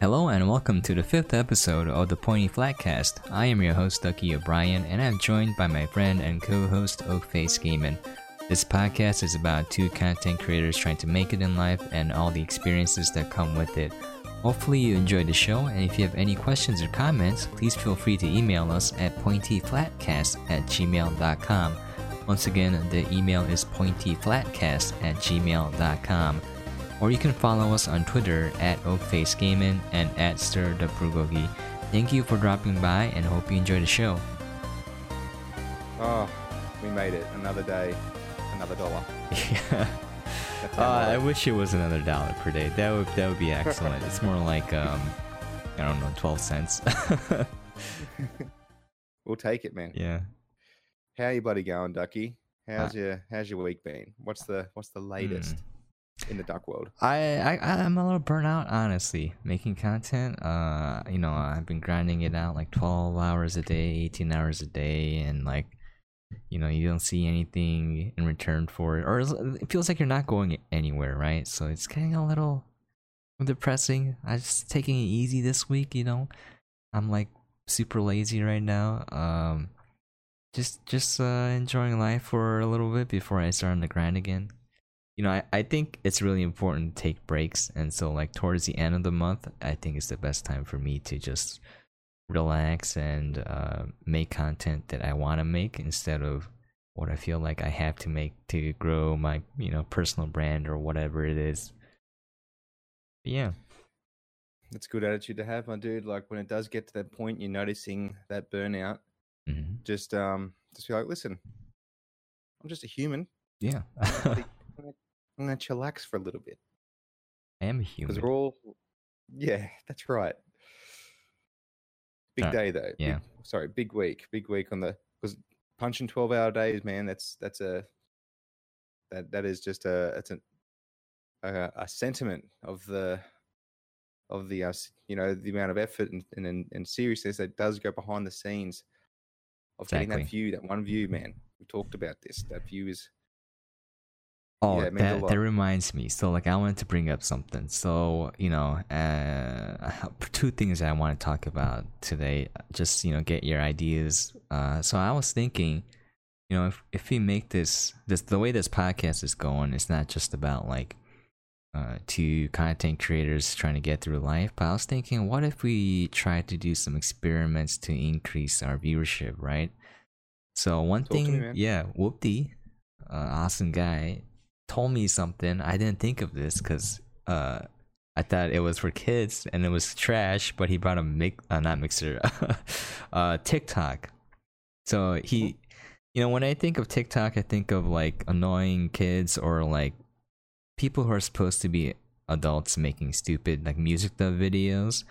Hello and welcome to the fifth episode of the Pointy Flatcast. I am your host Ducky O'Brien, and I'm joined by my friend and co-host Oakface Gaming. This podcast is about two content creators trying to make it in life and all the experiences that come with it. Hopefully you enjoyed the show, and if you have any questions or comments, please feel free to email us at pointyflatcast at gmail.com. Once again, the email is pointyflatcast at gmail.com. Or you can follow us on Twitter at OakFaceGaming and at StirThePrugogi. Thank you for dropping by and hope you enjoy the show. Oh, we made it. Another day, another dollar. Yeah. Uh, I wish it was another dollar per day. That would that would be excellent. it's more like um, I don't know, twelve cents. we'll take it, man. yeah. How you buddy going, Ducky? How's Uh, your How's your week been? What's the What's the latest Hmm. In the duck world? I, I I'm a little burnt out, honestly. Making content, uh, you know, I've been grinding it out like 12 hours a day, 18 hours a day, and like, you know, you don't see anything in return for it, or it feels like you're not going anywhere, right? So it's getting a little depressing. I'm just taking it easy this week, you know. I'm like super lazy right now. Um, just just uh, enjoying life for a little bit before I start on the grind again you know, I, I think it's really important to take breaks. And so, like, towards the end of the month, I think it's the best time for me to just relax and uh, make content that I want to make instead of what I feel like I have to make to grow my, you know, personal brand or whatever it is. But yeah. That's a good attitude to have, my dude. Like when it does get to that point, you're noticing that burnout. hmm Just um, just be like, listen, I'm just a human. Yeah. I'm gonna chillax for a little bit I am a because we're all. Yeah, that's right. Big Uh, day though. yeah. Big, sorry, big week. Big week on the because punching twelve hour days, man. That's that's a that that is just a it's an, a a sentiment of the of the uh, you know the amount of effort and and, and, seriousness that does go behind the scenes of getting that view, that one view, man. We talked about this. That view is Oh, Yeah, it means a that that reminds me. So, like, I wanted to bring up something. So, you know, uh, two things I want to talk about today. Just you know, get your ideas. Uh, so I was thinking, you know, if if we make this this the way this podcast is going, it's not just about like uh, two content creators trying to get through life. But I was thinking, what if we try to do some experiments to increase our viewership, right? So one thing, man. yeah, Whoopty, uh, awesome guy, told me something. I didn't think of this because uh, I thought it was for kids and it was trash. But he brought a mix, uh, not mixer, uh, TikTok. So he, you know, when I think of TikTok, I think of like annoying kids or like people who are supposed to be adults making stupid like music videos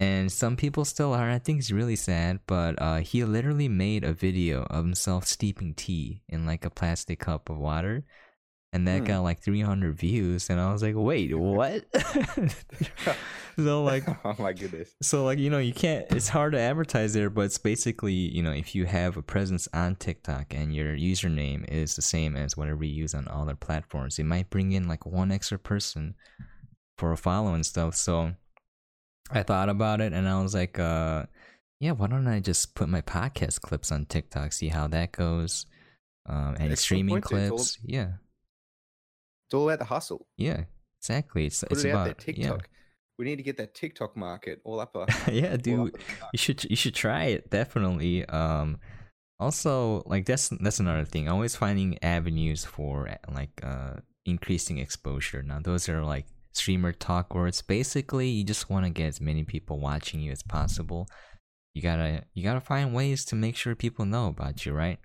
and some people still are i think it's really sad but uh he literally made a video of himself steeping tea in like a plastic cup of water and that Hmm. got like 300 views and i was like wait what so like oh my goodness. so like you know you can't it's hard to advertise there but it's basically you know if you have a presence on tiktok and your username is the same as whatever you use on other platforms it might bring in like one extra person for a follow and stuff so i thought about it and i was like uh yeah why don't i just put my podcast clips on tiktok see how that goes um and streaming point, dude. It's all- clips yeah It's all about the hustle. yeah exactly it's Put it's it out about there, yeah TikTok. We need to get that TikTok market all up. Uh, yeah dude up in the duck. you should you should try it definitely um also like that's that's another thing always finding avenues for like uh increasing exposure now those are like streamer talk words basically you just want to get as many people watching you as possible you gotta you gotta find ways to make sure people know about you right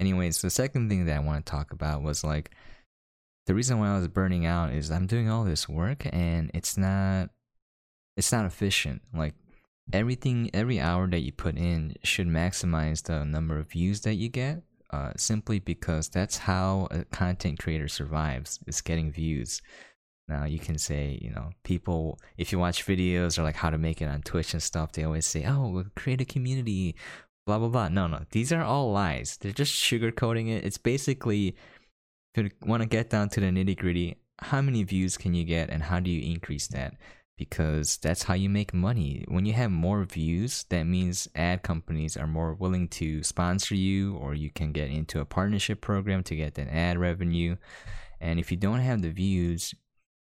anyways the second thing that i want to talk about was like the reason why i was burning out is i'm doing all this work and it's not it's not efficient. Like everything every hour that you put in should maximize the number of views that you get uh, simply because that's how a content creator survives is getting views. Now you can say you know people if you watch videos or like how to make it on twitch and stuff they always say oh we'll create a community blah blah blah. No no these are all lies. They're just sugarcoating it. It's basically if you want to get down to the nitty gritty how many views can you get and how do you increase that because that's how you make money. When you have more views, that means ad companies are more willing to sponsor you, or you can get into a partnership program to get that ad revenue. And if you don't have the views,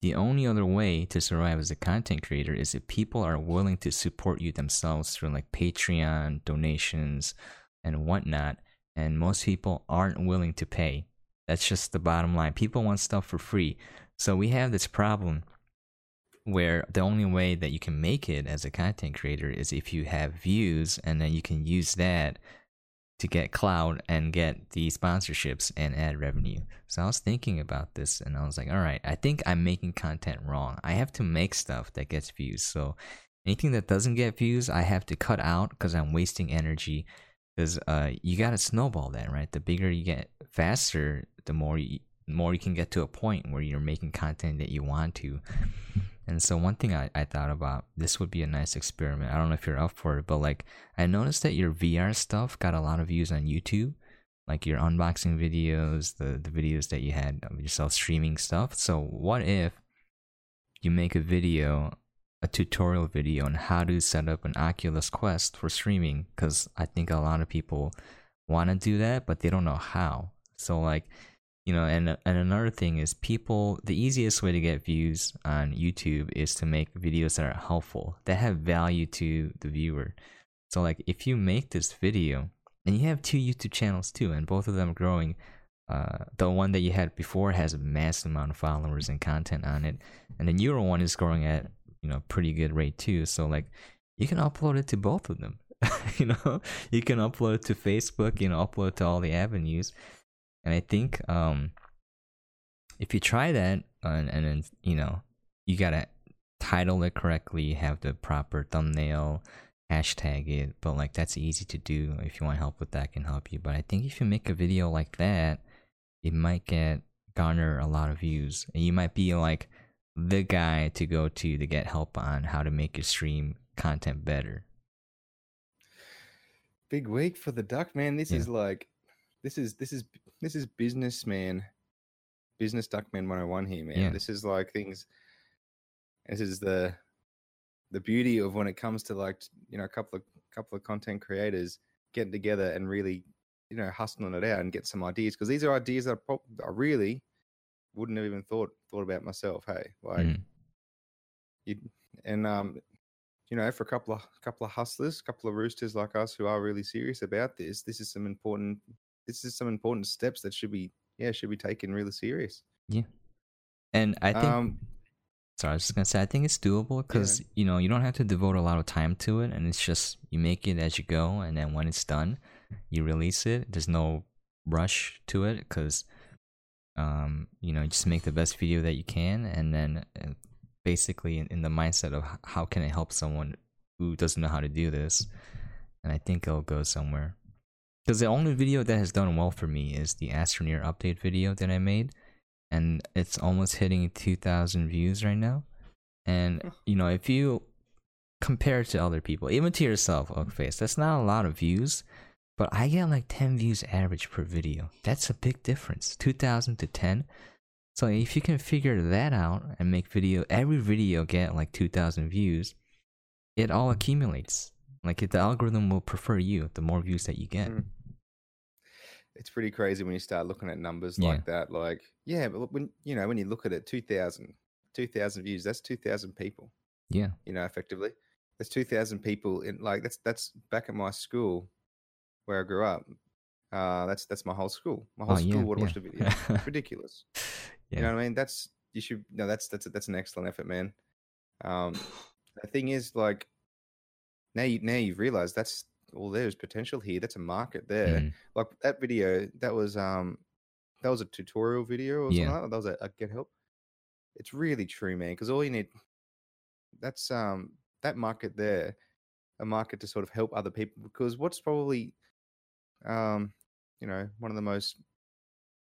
the only other way to survive as a content creator is if people are willing to support you themselves through like Patreon, donations, and whatnot. And most people aren't willing to pay. That's just the bottom line. People want stuff for free. So we have this problem where the only way that you can make it as a content creator is if you have views and then you can use that to get cloud and get the sponsorships and ad revenue. So I was thinking about this and I was like, all right, I think I'm making content wrong. I have to make stuff that gets views. So anything that doesn't get views, I have to cut out because I'm wasting energy. Because uh, you got to snowball that, right? The bigger you get faster, the more you, more you can get to a point where you're making content that you want to. And so one thing I, I thought about this would be a nice experiment. I don't know if you're up for it, but like I noticed that your VR stuff got a lot of views on YouTube, like your unboxing videos, the the videos that you had of yourself streaming stuff. So what if you make a video, a tutorial video on how to set up an Oculus Quest for streaming? Because I think a lot of people want to do that, but they don't know how. So like you know and and another thing is people the easiest way to get views on youtube is to make videos that are helpful that have value to the viewer so like if you make this video and you have two youtube channels too and both of them growing uh, the one that you had before has a massive amount of followers and content on it and the newer one is growing at you know pretty good rate too so like you can upload it to both of them you know you can upload to facebook you know upload to all the avenues and I think um, if you try that and, and then, you know, you got to title it correctly, have the proper thumbnail, hashtag it. But like that's easy to do. If you want help with that, I can help you. But I think if you make a video like that, it might get garner a lot of views. And you might be like the guy to go to to get help on how to make your stream content better. Big week for the duck, man. This yeah. is like this is this is this is businessman, business duckman 101 here, man. Yeah. This is like things. This is the the beauty of when it comes to like you know a couple of couple of content creators getting together and really you know hustling it out and get some ideas because these are ideas that I, I, really wouldn't have even thought thought about myself. Hey, like mm. you and um you know for a couple of couple of hustlers, a couple of roosters like us who are really serious about this, this is some important this is some important steps that should be yeah should be taken really serious. Yeah, and I think. Um, sorry, I was just gonna say I think it's doable because yeah. you know you don't have to devote a lot of time to it, and it's just you make it as you go, and then when it's done, you release it. There's no rush to it because um, you know just make the best video that you can, and then uh, basically in, in the mindset of how can I help someone who doesn't know how to do this, and I think it'll go somewhere. Because the only video that has done well for me is the Astroneer update video that I made, and it's almost hitting 2,000 views right now. And you know, if you compare it to other people, even to yourself, Oakface, that's not a lot of views, but I get like 10 views average per video. That's a big difference, 2,000 to 10. So if you can figure that out and make video, every video get like 2,000 views, it all accumulates. Like if the algorithm will prefer you the more views that you get. Mm it's pretty crazy when you start looking at numbers yeah. like that. Like, yeah, but when you know when you look at it, 2,000, 2,000 views. That's two thousand people. Yeah, you know, effectively, that's two thousand people in like that's that's back at my school where I grew up. Uh, that's that's my whole school. My whole oh, school yeah, would yeah. watch the video. It's ridiculous. Yeah. You know what I mean? That's you should no. That's that's that's an excellent effort, man. Um, the thing is, like, now you now you've realized that's well, there's potential here. That's a market there. Mm. Like that video, that was um, that was a tutorial video or yeah. something like that. That was a, a get help. It's really true, man. Because all you need, that's um, that market there, a market to sort of help other people. Because what's probably, um, you know, one of the most,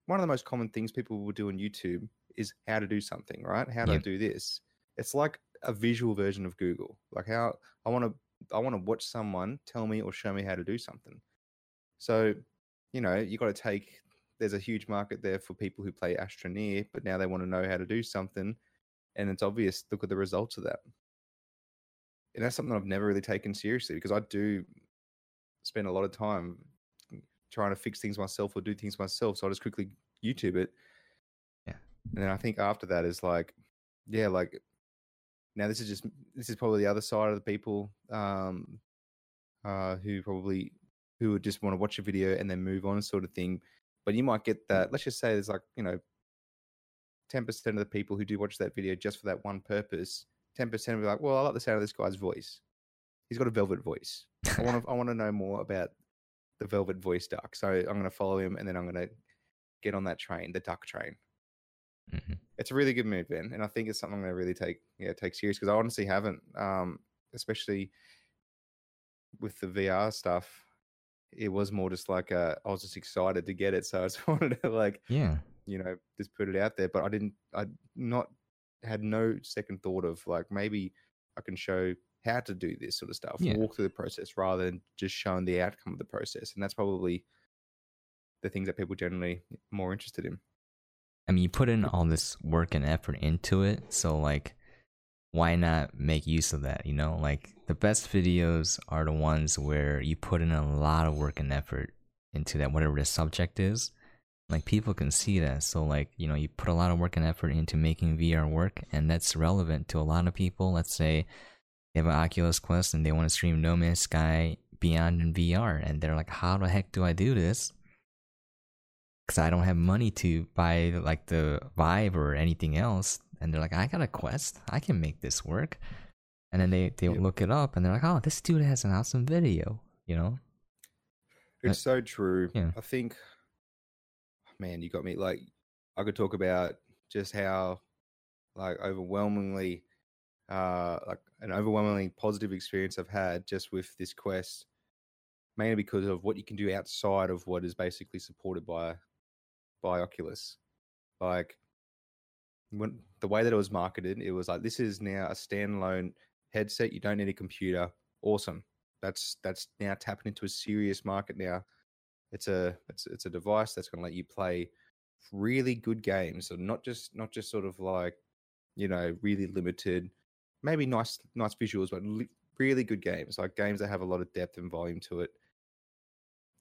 one of the most common things people will do on YouTube is how to do something, right? How to do this. It's like a visual version of Google. Like how I want to I want to watch someone tell me or show me how to do something. So, you know, you got to take. There's a huge market there for people who play Astroneer, but now they want to know how to do something, and it's obvious. Look at the results of that. and that's something I've never really taken seriously because I do spend a lot of time trying to fix things myself or do things myself. So I just quickly YouTube it. Yeah. And then I think after that is like, yeah, like now this is just this is probably the other side of the people um uh who probably who would just want to watch a video and then move on sort of thing. But you might get that, let's just say there's like, you know, 10% of the people who do watch that video just for that one purpose, 10% will be like, well, I like the sound of this guy's voice. He's got a velvet voice. I want to I want to know more about the velvet voice duck. So I'm going to follow him and then I'm going to get on that train, the duck train. Mhm. It's a really good move, Ben, and I think it's something I'm going to really take yeah take serious because I honestly haven't, um, especially with the VR stuff. It was more just like uh, I was just excited to get it, so I just wanted to like Yeah. you know just put it out there. But I didn't. I not had no second thought of like maybe I can show how to do this sort of stuff, Yeah. walk through the process rather than just showing the outcome of the process, and that's probably the things that people generally more interested in. I mean, you put in all this work and effort into it, so like, why not make use of that? You know, like the best videos are the ones where you put in a lot of work and effort into that, whatever the subject is. Like people can see that, so like you know, you put a lot of work and effort into making VR work, and that's relevant to a lot of people. Let's say they have an Oculus Quest and they want to stream No Man's Sky Beyond in VR, and they're like, "How the heck do I do this?" because I don't have money to buy like the Vive or anything else. And they're like, I got a Quest, I can make this work. And then they they Yep. look it up and they're like, oh, this dude has an awesome video, you know? It's so true. yeah. I think, man, you got me. Like, I could talk about just how, like, overwhelmingly, uh, like an overwhelmingly positive experience I've had just with this quest, mainly because of what you can do outside of what is basically supported by, by Oculus. Like, when the way that it was marketed, it was like this is now a standalone headset. You don't need a computer. Awesome that's that's now tapping into a serious market now. It's a it's it's a device that's going to let you play really good games, so not just not just sort of like you know really limited, maybe nice nice visuals, but li- really good games like games that have a lot of depth and volume to it.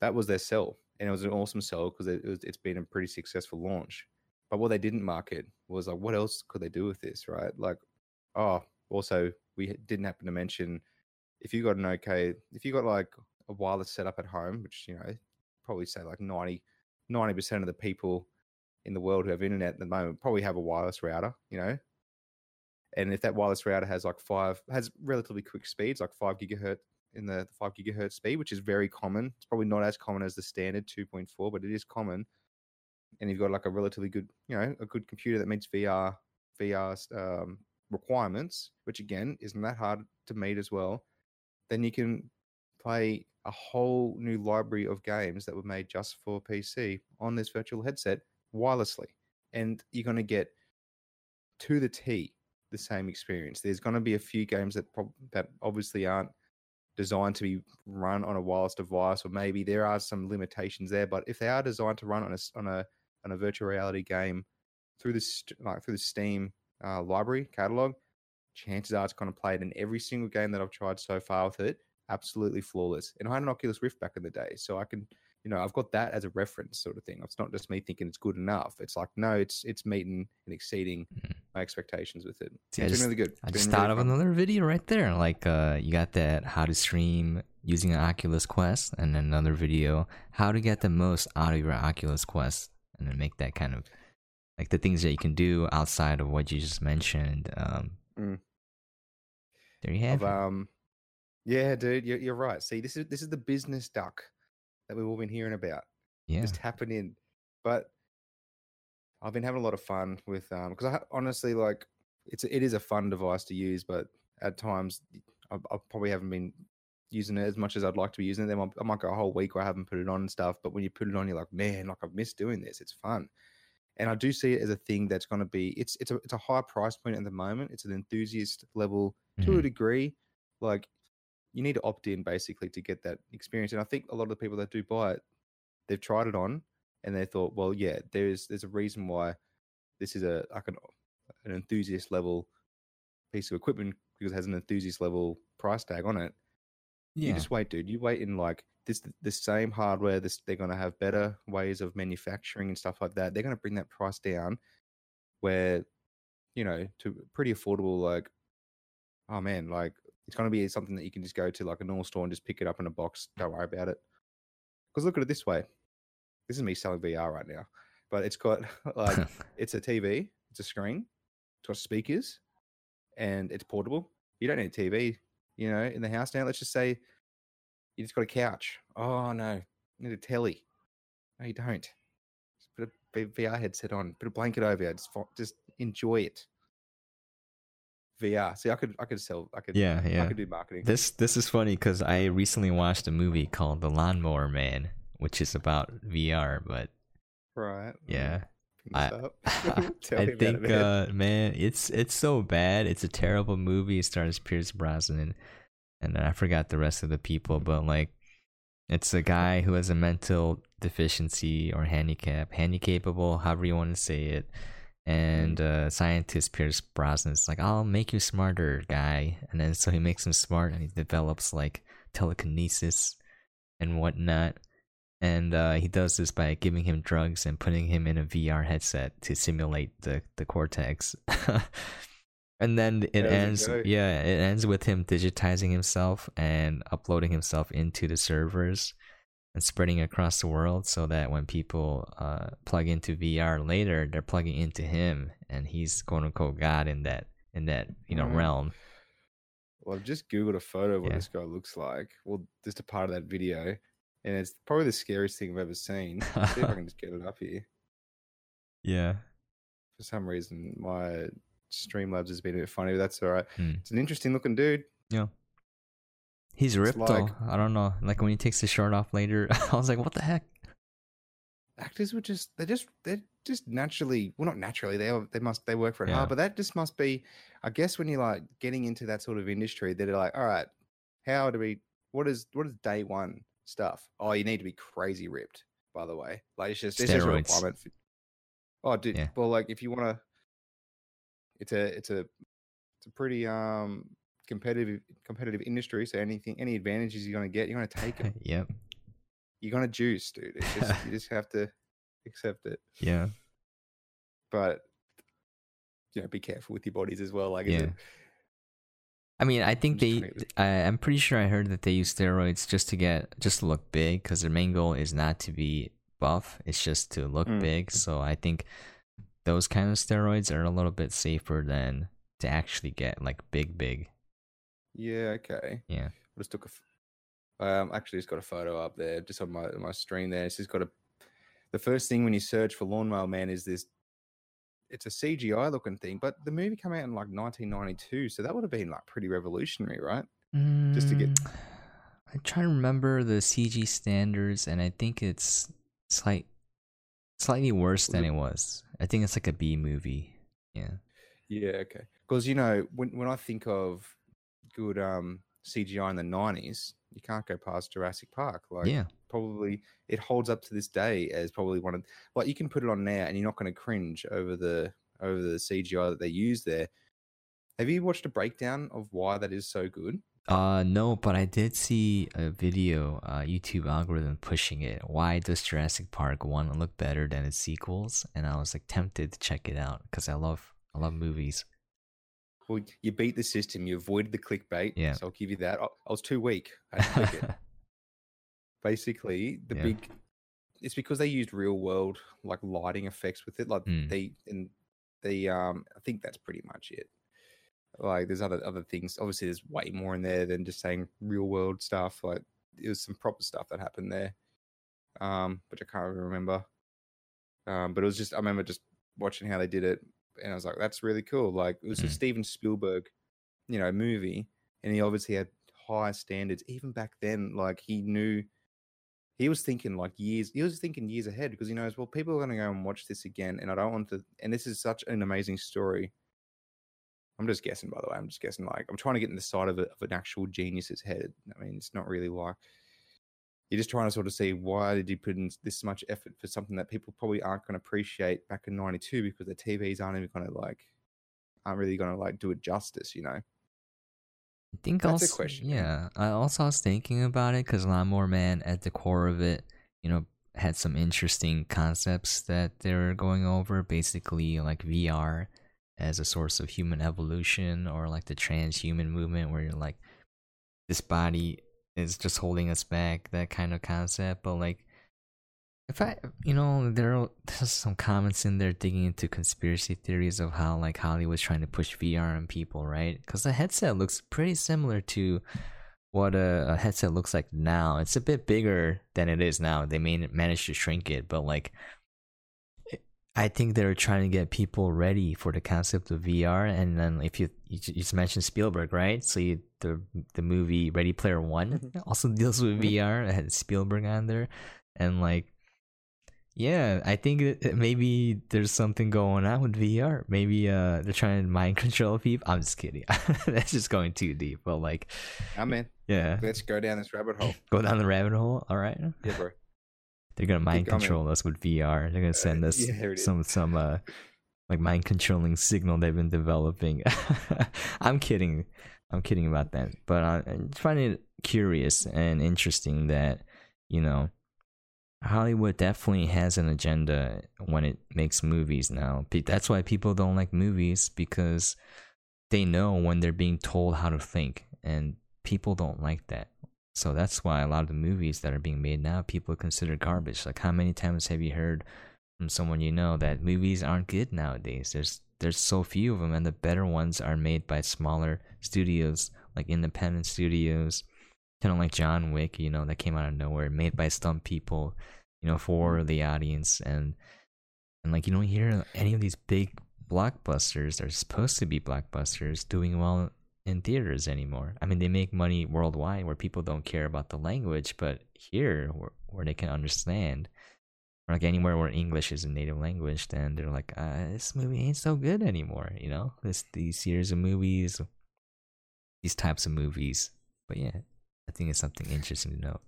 That was their sell, and it was an awesome sell because it, it it's been a pretty successful launch. But what they didn't market was like, what else could they do with this, right? Like, oh, also we didn't happen to mention if you got an okay, if you got like a wireless setup at home, which you know probably say like 90 percent of the people in the world who have internet at the moment probably have a wireless router, you know. And if that wireless router has like five has relatively quick speeds, like five gigahertz in the five gigahertz speed, which is very common. It's probably not as common as the standard 2.4, but it is common. And you've got like a relatively good, you know, a good computer that meets VR VR um, requirements, which again isn't that hard to meet as well then you can play a whole new library of games that were made just for PC on this virtual headset wirelessly. And you're going to get to the T the same experience. There's going to be a few games that prob- that obviously aren't designed to be run on a wireless device, or maybe there are some limitations there. But if they are designed to run on a on a on a virtual reality game through this like through the Steam uh, library catalog, chances are it's going to play it in every single game that I've tried so far with it. Absolutely flawless. And I had an Oculus Rift back in the day, so I can, you know, I've got that as a reference sort of thing. It's not just me thinking it's good enough. It's like, no, it's it's meeting and exceeding Mhm. my expectations with it. It's just- been really good. I just thought really of fun. another video right there. Like, uh, you got that how to stream using an Oculus Quest, and another video how to get the most out of your Oculus Quest, and then make that kind of like the things that you can do outside of what you just mentioned. Um, Mm. There you have Of, it. um, yeah, dude, you're, you're right. See, this is this is the business duck that we've all been hearing about. yeah, just tapping in. But I've been having a lot of fun with um because I honestly like it's a- it is a fun device to use, but at times I, I probably haven't been using it as much as I'd like to be using it. Then I might- go a whole week where I haven't put it on and stuff. But when you put it on, you're like, man, like I've missed doing this. It's fun, and I do see it as a thing that's going to be. It's it's a it's a high price point at the moment. It's an enthusiast level to a Mhm. degree. Like you need to opt in basically to get that experience. And I think a lot of the people that do buy it, they've tried it on and they thought, well, yeah, there's there's a reason why this is a like an an enthusiast level piece of equipment because it has an enthusiast level price tag on it. yeah. You just wait, dude. You wait in like this the same hardware. This they're gonna have better ways of manufacturing and stuff like that. They're gonna bring that price down where, you know, to pretty affordable. Like, oh man, like it's gonna be something that you can just go to like a normal store and just pick it up in a box. Don't worry about it. Because look at it this way. This is me selling VR right now, but it's got like it's a TV, it's a screen, it's got speakers, and it's portable. You don't need a TV, you know, in the house now. Let's just say you just got a couch. Oh no, you need a telly. No, you don't. Just put a VR headset on, put a blanket over you. Just, just enjoy it. VR. See, I could, I could sell. I could, yeah, yeah. I could do marketing. This this is funny because I recently watched a movie called The Lawnmower Man, which is about VR. But right. yeah, Pick I- this I think, it, uh, man, it's it's so bad. It's a terrible movie. It stars Pierce Brosnan, and I forgot the rest of the people, but like, it's a guy who has a mental deficiency or handicap, handicapable, however you want to say it. And uh, scientist Pierce Brosnan is like, "I'll make you smarter, guy," and then so he makes him smart, and he develops like telekinesis and whatnot. And uh, he does this by giving him drugs and putting him in a VR headset to simulate the the cortex. and then it ends, yeah, it ends with him digitizing himself and uploading himself into the servers and spreading across the world, so that when people uh, plug into VR later, they're plugging into him, and he's quote unquote God in that in that you know realm. Well, I've just googled a photo of what Yeah. this guy looks like. Well, just a part of that video, and it's probably the scariest thing I've ever seen. Let's see if I can just get it up here. Yeah. For some reason, my Streamlabs has been a bit funny, but that's all right. Hmm. It's an interesting looking dude. Yeah. He's ripped like- though. I don't know. Like when he takes his shirt off later, I was like, "What the heck?" Actors were just they're just they're just naturally well not naturally they are, they must they work for it Yeah. hard, but that just must be I guess when you're like getting into that sort of industry, that are like, all right, how do we what is what is day one stuff? Oh, you need to be crazy ripped. By the way, like it's just it's just a requirement. For, oh, dude. Yeah. Well, like if you want to, it's a it's a it's a pretty um competitive competitive industry. So anything any advantages you're gonna get, you're gonna take them. yep. you're gonna juice, dude. It's just you just have to accept it. Yeah. But you know, be careful with your bodies as well. Like, Yeah. it, I mean, I think they. to I, I'm pretty sure I heard that they use steroids just to get just to look big because their main goal is not to be buff. It's just to look Mm. big. So I think those kind of steroids are a little bit safer than to actually get like big, big. Yeah, okay. Yeah. I just took a. Um, actually, just got a photo up there, just on my my screen there. It's just got a. The first thing when you search for Lawnmower Man is this. It's a CGI looking thing, but the movie came out in like 1992, so that would have been like pretty revolutionary, right? Just to get- Mm, I'm trying to remember the CG standards, and I think it's slight, slightly worse than it- it was. I think it's like a B movie. Yeah. Yeah, okay. Because you know, when when I think of good um CGI in the nineties, you can't go past Jurassic Park. Like yeah. probably it holds up to this day as probably one of like you can put it on now and you're not going to cringe over the over the CGI that they use there. Have you watched a breakdown of why that is so good? Uh no, but I did see a video, uh YouTube algorithm pushing it. Why does Jurassic Park one look better than its sequels? And I was like tempted to check it out because I love I love movies. Well, you beat the system. You avoided the clickbait. Yeah. So I'll give you that. I, I was too weak. I had to click it. basically the Yeah. big it's because they used real world like lighting effects with it like Mm. they and the um i think that's pretty much it like there's other other things obviously there's way more in there than just saying real world stuff like it was some proper stuff that happened there um which i can't really remember um but it was just i remember just watching how they did it and i was like that's really cool. Like it was a Mhm. steven spielberg you know movie and he obviously had high standards even back then like he knew he was thinking like years he was thinking years ahead because he knows well people are going to go and watch this again and i don't want to and this is such an amazing story. I'm just guessing by the way i'm just guessing like i'm trying to get in the side of, a, of an actual genius's head. I mean it's not really like you're just trying to sort of see why did you put in this much effort for something that people probably aren't going to appreciate back in 92 because the tvs aren't even going to like aren't really going to like do it justice you know I think That's a also, question, Yeah, yeah. I also was thinking about it because Lawnmower Man, at the core of it, you know, had some interesting concepts that they were going over. Basically, like VR as a source of human evolution, or like the transhuman movement, where you're like, this body is just holding us back. That kind of concept, but like. If I, you know, there are there's some comments in there digging into conspiracy theories of how like Hollywood's trying to push VR on people, right? Because the headset looks pretty similar to what a, a headset looks like now. It's a bit bigger than it is now. They may manage to shrink it, but like, I think they're trying to get people ready for the concept of VR. And then if you you, just mentioned Spielberg, right? So you, the the movie Ready Player One Mhm. also deals with Mhm. VR. It had Spielberg on there, and like. Yeah, I think maybe there's something going on with VR. Maybe uh they're trying to mind control people. I'm just kidding. That's just going too deep. But like, I'm in. yeah, Let's go down this rabbit hole. go down the rabbit hole. All right, Yeah, bro. They're gonna mind control us with VR. They're gonna send us yeah, there it is. some some uh like mind controlling signal they've been developing. I'm kidding. I'm kidding about that. But I, I find it curious and interesting that you know Hollywood definitely has an agenda when it makes movies now. That's why people don't like movies because they know when they're being told how to think, and people don't like that. So that's why a lot of the movies that are being made now, people consider garbage. Like, how many times have you heard from someone you know that movies aren't good nowadays? There's there's so few of them, and the better ones are made by smaller studios, like independent studios, kind of like John Wick. You know, that came out of nowhere, made by some people, you know, for mm-hmm. the audience, and and like you don't hear any of these big blockbusters that are supposed to be blockbusters doing well in theaters anymore. I mean, they make money worldwide where people don't care about the language, but here where, where they can understand, or like anywhere where English is a native language, then they're like, uh, this movie ain't so good anymore. You know, this these series of movies, these types of movies. But yeah, I think it's something interesting to note.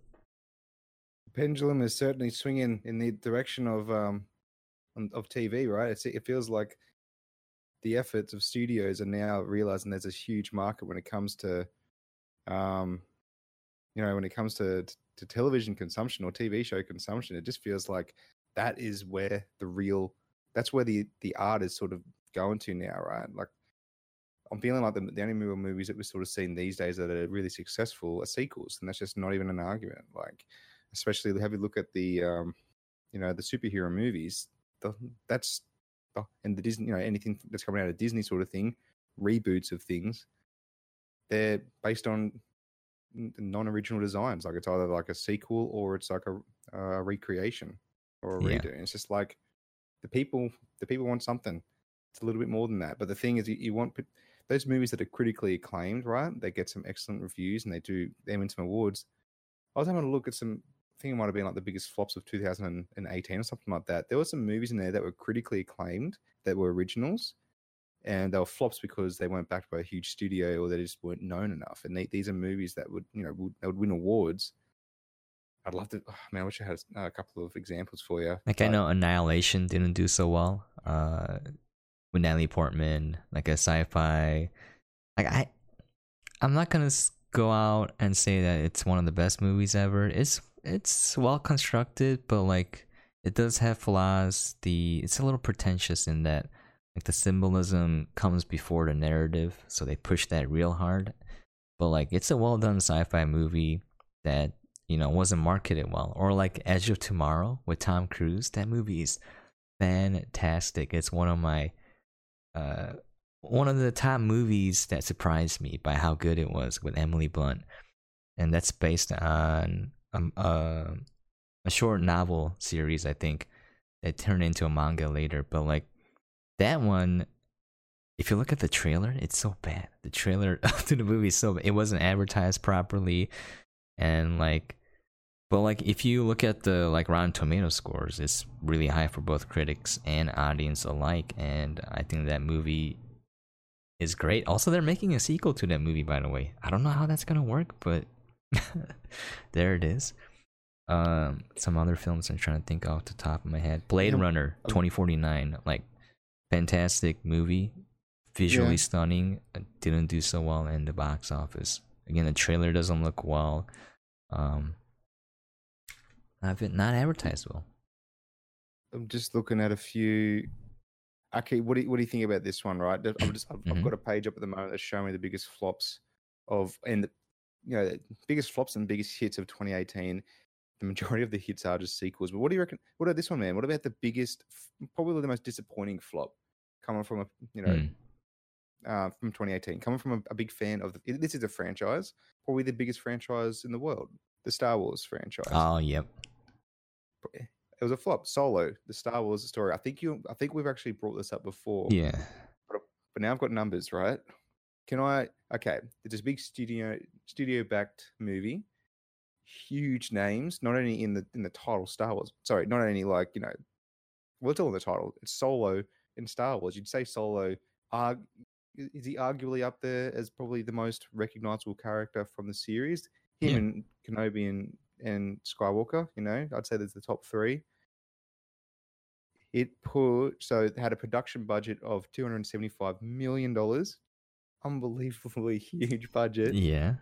pendulum is certainly swinging in the direction of um of TV, right? It's, it feels like the efforts of studios are now realizing there's a huge market when it comes to, um, you know, when it comes to to television consumption or TV show consumption. It just feels like that is where the real, that's where the the art is sort of going to now, right? Like. I'm feeling like the, the only movies that we're sort of seeing these days that are really successful are sequels, and that's just not even an argument. Like, especially have you look at the um you know the superhero movies the, that's and the disney you know anything that's coming out of disney sort of thing reboots of things they're based on non-original designs. Like it's either like a sequel or it's like a, a recreation or a Yeah. redo it's just like the people the people want something. It's a little bit more than that. But the thing is you, you want those movies that are critically acclaimed right? They get some excellent reviews and they do they win some awards. I was having a look at some. Think it might have been like the biggest flops of 2018 or something like that. There were some movies in there that were critically acclaimed that were originals, and they were flops because they weren't backed by a huge studio or they just weren't known enough. And they, these are movies that would, you know, would, they would win awards. I'd love to. Oh, man, I wish I had a couple of examples for you. Like I know Annihilation didn't do so well. Uh, with Natalie Portman, like a sci-fi. Like I, I'm not gonna go out and say that it's one of the best movies ever. It's it's well constructed, but like it does have flaws. The it's a little pretentious in that like the symbolism comes before the narrative, so they push that real hard. But like it's a well done sci-fi movie that you know wasn't marketed well, or like Edge of Tomorrow with Tom Cruise. That movie is fantastic. It's one of my uh one of the top movies that surprised me by how good it was with Emily Blunt, and that's based on um, uh, a short novel series I think that turned into a manga later. But like that one, if you look at the trailer, it's so bad. The trailer to the movie is so bad. It wasn't advertised properly, and like, but like if you look at the like Rotten Tomato scores, it's really high for both critics and audience alike. And I think that movie is great. Also, they're making a sequel to that movie, by the way. I don't know how that's gonna work, but there it is. Um, some other films I'm trying to think off the top of my head. Blade Yeah. Runner Um, 2049, like fantastic movie. visually Yeah. stunning. uh, Didn't do so well in the box office. Again, the trailer doesn't look well. Um, not been- not advertised well. I'm just looking at a few. Okay, what do you, what do you think about this one? Right, I'm just I've, I've Mhm. got a page up at the moment that's showing me the biggest flops of and the, you know the biggest flops and biggest hits of 2018. The majority of the hits are just sequels. But what do you reckon? What about this one, man? What about the biggest, probably the most disappointing flop coming from a you know Hmm. uh, from 2018, coming from a, a big fan of the, this is a franchise, probably the biggest franchise in the world, the Star Wars franchise. Oh, yep. it was a flop. Solo, the Star Wars story. I think you. I think we've actually brought this up before. Yeah. But now I've got numbers, right? Can I? Okay, it's a big studio studio backed movie. Huge names, not only in the in the title Star Wars. Sorry, not only like you know, well, it's all in the title. It's Solo in Star Wars. You'd say Solo. Arg- is he arguably up there as probably the most recognizable character from the series? Him Yeah. and Kenobi and and Skywalker. You know, I'd say there's the top three. It put so it had a production budget of two hundred seventy-five million dollars, unbelievably huge budget. Yeah.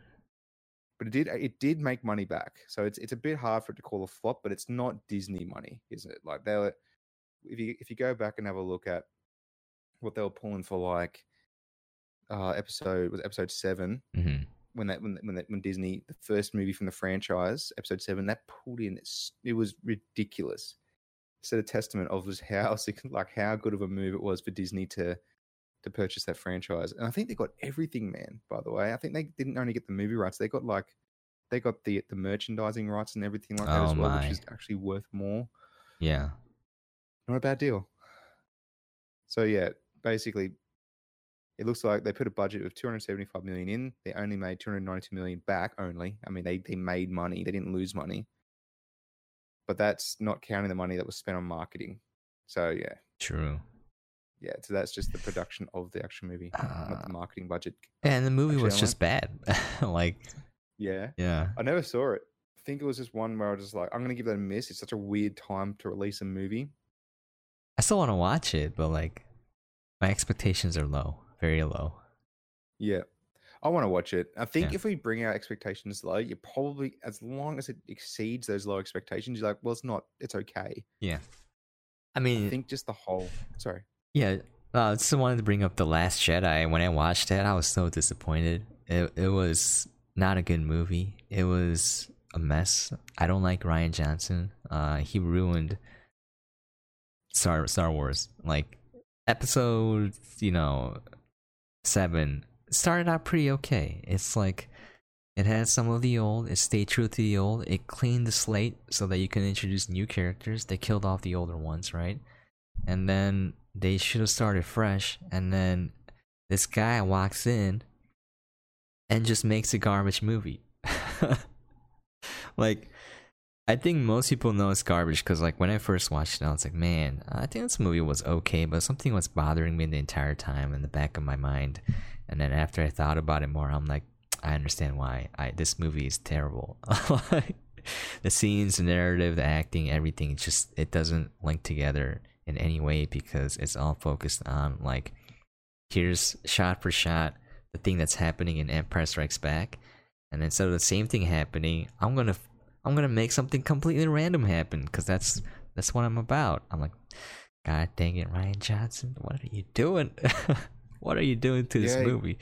But it did it did make money back, so it's it's a bit hard for it to call a flop, but it's not Disney money, isn't it? Like they were, if you if you go back and have a look at what they were pulling for, like uh episode was episode seven hmm when that when when, that, when Disney the first movie from the franchise episode seven that pulled in it's- it was ridiculous. Set a testament of just how like how good of a move it was for Disney to to purchase that franchise, and I think they got everything, man. By the way, I think they didn't only get the movie rights; they got like they got the the merchandising rights and everything like that Oh as well, my. which is actually worth more. Yeah. Not a bad deal. So yeah, basically, it looks like they put a budget of 275 million in. They only made 292 million back. Only, I mean, they they made money. They didn't lose money, but that's not counting the money that was spent on marketing. So yeah, True. Yeah. So that's just the production of the actual movie, not Uh, the marketing budget. and the movie Actually, was just bad. like, Yeah, yeah. I never saw it. I think it was just one where I was just like, I'm gonna give that a miss. It's such a weird time to release a movie. I still want to watch it, but like, my expectations are low, very low. Yeah. I want to watch it. I think Yeah. if we bring our expectations low, you probably, as long as it exceeds those low expectations, you're like, well, it's not, it's okay. Yeah. I I mean, think just the whole, sorry. Yeah. Uh, I just wanted to bring up the Last Jedi. When I watched that, I was so disappointed. It it was not a good movie. It was a mess. I don't like Rian Johnson. Uh, he ruined Star Star Wars. Like episode, you know, seven started out pretty okay. It's like it had some of the old. It stayed true to the old. It cleaned the slate so that you can introduce new characters. They killed off the older ones, right? And then they should have started fresh. And then this guy walks in and just makes a garbage movie. like, I think most people know it's garbage because, like, when I first watched it, I was like, man, I think this movie was okay, but something was bothering me the entire time in the back of my mind. And then after I thought about it more, I'm like, I understand why. I this movie is terrible. the scenes, the narrative, the acting, everything just it doesn't link together in any way because it's all focused on like here's shot for shot the thing that's happening in Empire Strikes Back, and instead of the same thing happening, I'm gonna I'm gonna make something completely random happen because that's that's what I'm about. I'm like, God dang it, Rian Johnson, what are you doing? what are you doing to this Yeah, movie?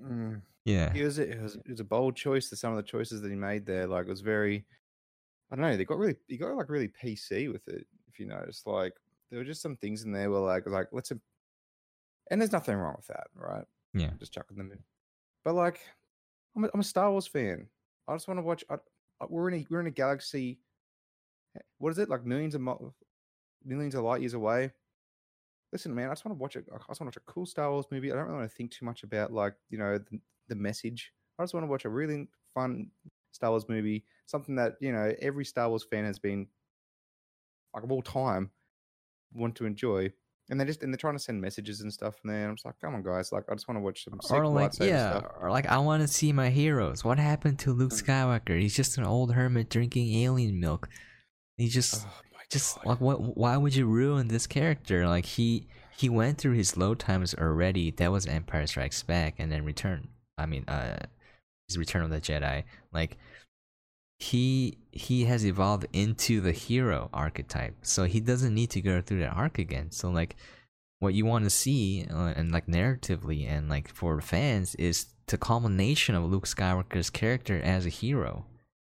Mm. Yeah, It was, it was, it was a bold choice to some of the choices that he made there. Like, it was very, I don't know, they got really, he got like really PC with it, if you notice. Like, there were just some things in there where, like, like let's, and there's nothing wrong with that, right? yeah, just chucking them in. But like, I'm a, I'm a Star Wars fan. I just want to watch. I, I- we're in a we're in a galaxy. eh, What is it like? Millions of mi- millions of light years away. Listen, man, I just want to watch it. I just want to watch a cool Star Wars movie. I don't really want to think too much about like you know the, the message. I just want to watch a really fun Star Wars movie. Something that you know every Star Wars fan has been like of all time want to enjoy. And they just and they're trying to send messages and stuff and then I'm just like, come on, guys! Like, I just want to watch some sick or like yeah, stuff. or like I want to see my heroes. What happened to Luke Mm. Skywalker? He's just an old hermit drinking alien milk. He just Oh just God. like what? Why would you ruin this character? Like he he went through his low times already. That was Empire Strikes Back and then Return. I mean, uh, his Return of the Jedi. Like he he has evolved into the hero archetype, so he doesn't need to go through that arc again. So like, what you want to see uh, and like narratively and like for fans is the culmination of Luke Skywalker's character as a hero.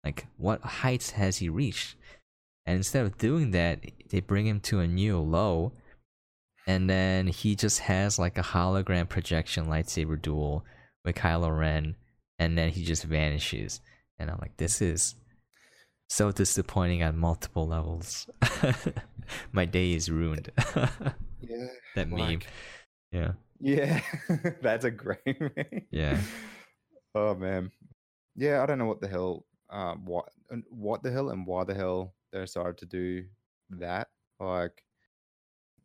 Like, what heights has he reached? And instead of doing that, they bring him to a new low and then he just has like a hologram projection lightsaber duel with Kylo Ren, and then he just vanishes. And I'm like, this is so disappointing at multiple levels. My day is ruined. yeah. that meme. Yeah. Yeah. That's a great meme. Yeah. Oh man. Yeah, I don't know what the hell um what and what the hell and why the hell they decided to do that. Like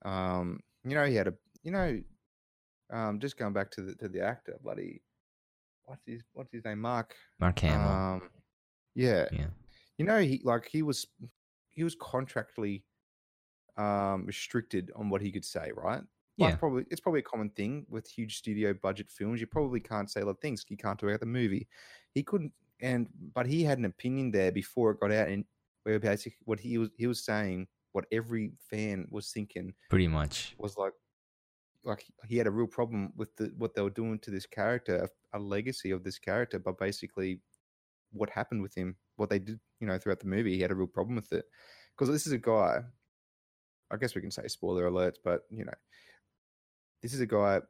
um you know he had a you know um just going back to the to the actor, bloody what's his what's his name? Mark. Mark Hamill. Um yeah. yeah. You know he like he was he was contractually um restricted on what he could say, right? Like Yeah. probably it's probably a common thing with huge studio budget films. You probably can't say a lot of things. You can't talk about the movie. He couldn't and but he had an opinion there before it got out and where basically what he was he was saying what every fan was thinking Pretty much. was like like he had a real problem with the what they were doing to this character, a, a legacy of this character, but basically what happened with him, what they did, you know, throughout the movie, he had a real problem with it. Because this is a guy, I guess we can say spoiler alerts, but you know, this is a guy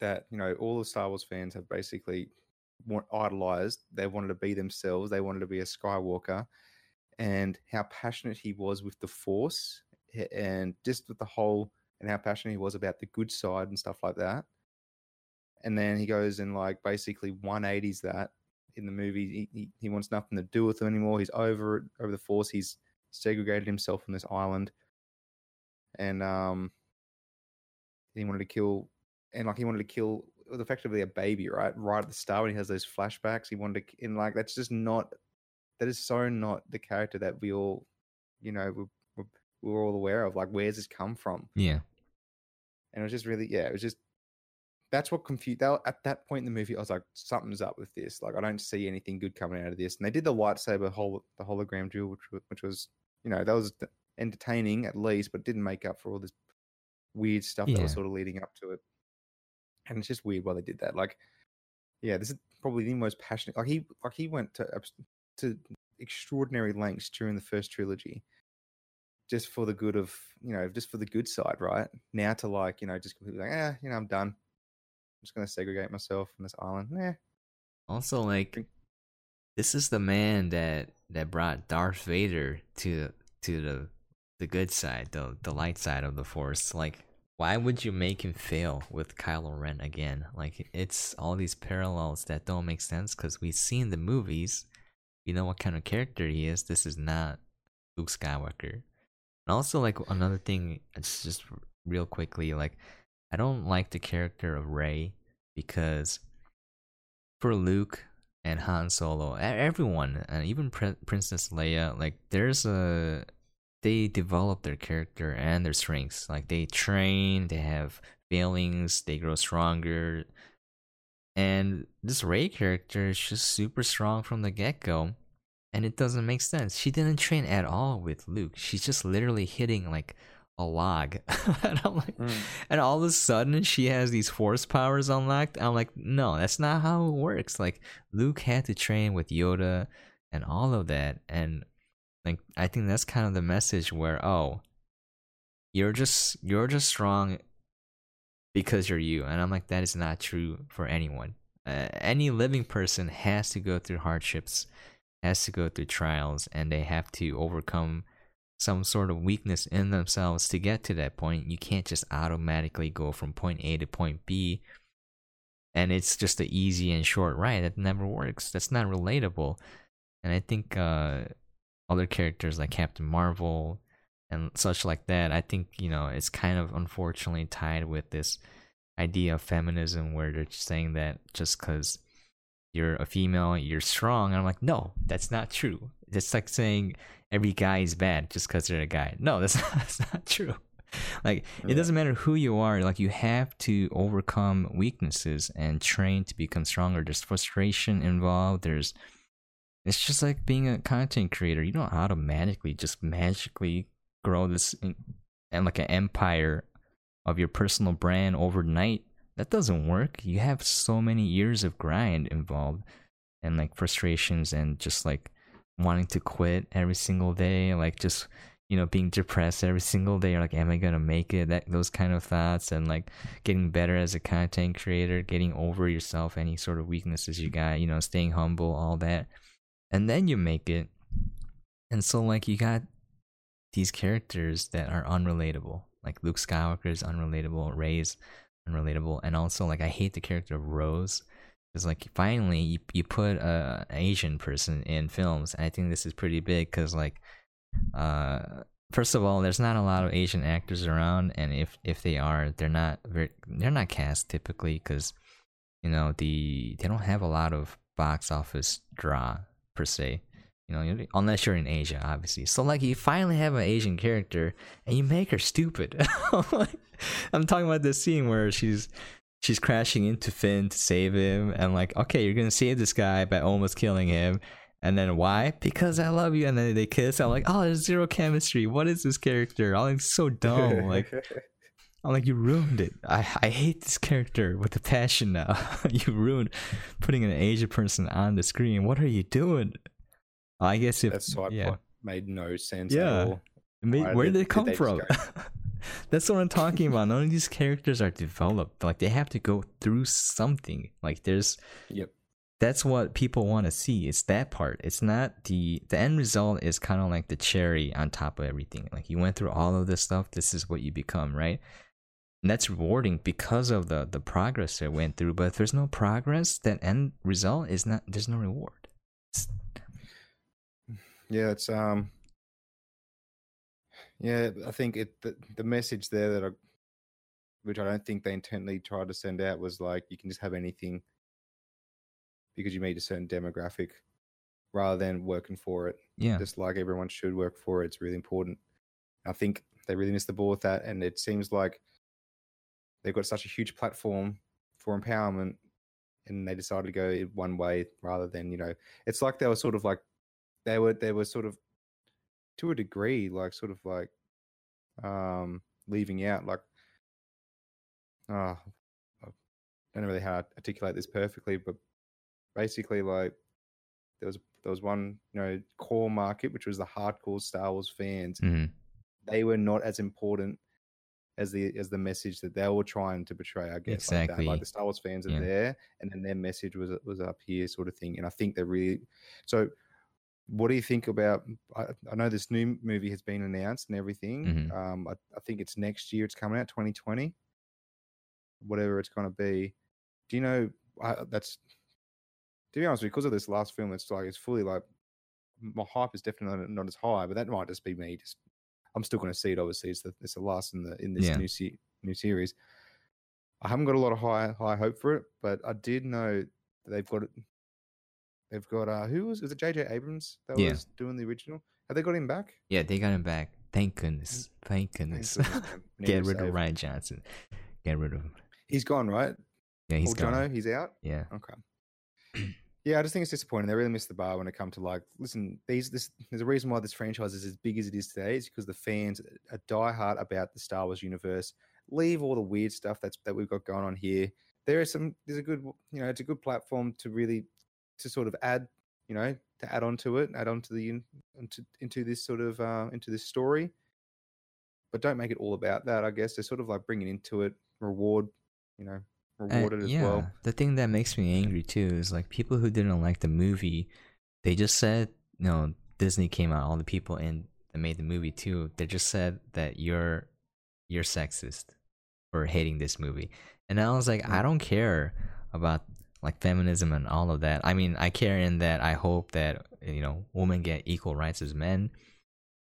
that, you know, all the Star Wars fans have basically idolized. They wanted to be themselves, they wanted to be a Skywalker, and how passionate he was with the Force and just with the whole and how passionate he was about the good side and stuff like that. And then he goes and like basically 180s that in the movie. He, he, he wants nothing to do with it anymore. He's over it, over the force. He's segregated himself on this island. And um he wanted to kill and like he wanted to kill was effectively a baby, right? Right at the start when he has those flashbacks. He wanted to and like that's just not that is so not the character that we all you know we we we're all aware of. Like where's this come from? Yeah. and it was just really yeah it was just that's what confused that at that point in the movie i was like something's up with this. Like i don't see anything good coming out of this. And they did the lightsaber hol- the hologram duel which was, which was you know that was entertaining at least but didn't make up for all this weird stuff that was sort of leading up to it. And it's just weird why they did that. Like yeah this is probably the most passionate like he like he went to to extraordinary lengths during the first trilogy just for the good of you know just for the good side right? Now to like you know just completely like eh you know i'm done just going to segregate myself on this island nah Also, like, this is the man that that brought Darth Vader to to the the good side, the the light side of the Force. Like, why would you make him fail with Kylo Ren again? Like, it's all these parallels that don't make sense because we've seen the movies. You know what kind of character he is. This is not Luke Skywalker. And also, like another thing, it's just real quickly, like I don't like the character of Rey because for Luke and Han Solo, everyone, and even Prin- Princess Leia, like there's a they develop their character and their strengths. Like they train, they have feelings, they grow stronger. And this Rey character is just super strong from the get go. And it doesn't make sense. She didn't train at all with Luke. She's just literally hitting like a log. and I'm like, and all of a sudden she has these force powers unlocked. I'm like, no, that's not how it works. Like Luke had to train with Yoda and all of that. And like I think that's kind of the message where, oh, you're just you're just strong because you're you. And I'm like, that is not true for anyone. Uh, any living person has to go through hardships, has to go through trials, and they have to overcome some sort of weakness in themselves to get to that point. You can't just automatically go from point A to point B and it's just the easy and short ride. That never works. That's not relatable. And I think uh, other characters like Captain Marvel and such like that, I think, you know, it's kind of unfortunately tied with this idea of feminism where they're saying that just because you're a female, you're strong. And I'm like, no, that's not true. It's like saying every guy is bad just because they're a guy. No, that's not, that's not true. like it doesn't matter who you are like you have to overcome weaknesses and train to become stronger. There's frustration involved. There's it's just like being a content creator. You don't automatically just magically grow this in, and like an empire of your personal brand overnight. That doesn't work. You have so many years of grind involved and like frustrations and just like wanting to quit every single day like just you know being depressed every single day like am i gonna make it? That those kind of thoughts and like getting better as a content creator getting over yourself any sort of weaknesses you got you know staying humble all that. And then you make it. And so like you got these characters that are unrelatable like luke skywalker is unrelatable Rey's unrelatable and also like i hate the character of rose because like finally you, you put a an asian person in films i think this is pretty big because like uh first of all there's not a lot of asian actors around and if if they are they're not very they're not cast typically because you know the they don't have a lot of box office draw per se. You know unless you're in asia obviously. So like you finally have an asian character and you make her stupid. I'm talking about this scene where she's she's crashing into Finn to save him, and like, okay, you're gonna save this guy by almost killing him, and then why? Because I love you, and then they kiss. I'm like, oh, there's zero chemistry. What is this character? I'm like, so dumb. Like, I'm like, you ruined it. I I hate this character with a passion now. you ruined putting an Asian person on the screen. What are you doing? I guess if that side yeah. plot made no sense Yeah. at all. I mean, where did- did they did come they from? That's what I'm talking about. None of these characters are developed. Like they have to go through something. Like there's Yep. that's what people want to see. It's that part. It's not the the end result is kind of like the cherry on top of everything. Like you went through all of this stuff, this is what you become, right? And that's rewarding because of the the progress it went through. But if there's no progress, that end result is not there's no reward. It's- Yeah, it's um yeah, I think it the, the message there that I which I don't think they intently tried to send out was like you can just have anything because you meet a certain demographic rather than working for it. yeah. Just like everyone should work for it. It's really important. I think they really missed the ball with that and it seems like they've got such a huge platform for empowerment and they decided to go one way rather than, you know, it's like they were sort of like they were they were sort of to a degree like sort of like um leaving out like uh I don't know really how to articulate this perfectly but basically like there was there was one you know core market which was the hardcore Star Wars fans Mhm. they were not as important as the as the message that they were trying to portray I guess like, that. Exactly. like the Star Wars fans are Yeah. there and then their message was was up here sort of thing and I think they're really so what do you think about I, I know this new movie has been announced and everything Mhm. um I, I think it's next year it's coming out 2020 whatever it's going to be do you know I, that's to be honest because of this last film it's like it's fully like my hype is definitely not, not as high but that might just be me just i'm still going to see it obviously it's the, it's the last in the in this Yeah. new se- new series i haven't got a lot of high high hope for it but i did know that they've got it they've got uh who was is it jj abrams that Yeah. was doing the original have they got him back Yeah, they got him back. Thank goodness. Thank Thank goodness. goodness, man. We need Get rid of. Rian Johnson. Get rid of him. he's gone right Yeah, he's Old gone. Jono, he's out Yeah. Okay. Yeah, I just think it's disappointing. They really missed the bar when it come to like, listen, these this there's a reason why this franchise is as big as it is today. Is because the fans are diehard about the Star Wars universe. Leave all the weird stuff that's that we've got going on here. There is some there's a good you know it's a good platform to really to sort of add you know to add on to it, add on to the into into this sort of uh, into this story. But don't make it all about that. I guess to sort of like bring it into it, reward, you know, Uh, reward it as yeah, well. the thing that makes me angry too is like people who didn't like the movie, they just said, no, Disney came out, all the people in that made the movie too, they just said that you're you're sexist for hating this movie. And I was like, I Mm. don't care about like feminism and all of that. I mean, I care in that I hope that you know women get equal rights as men,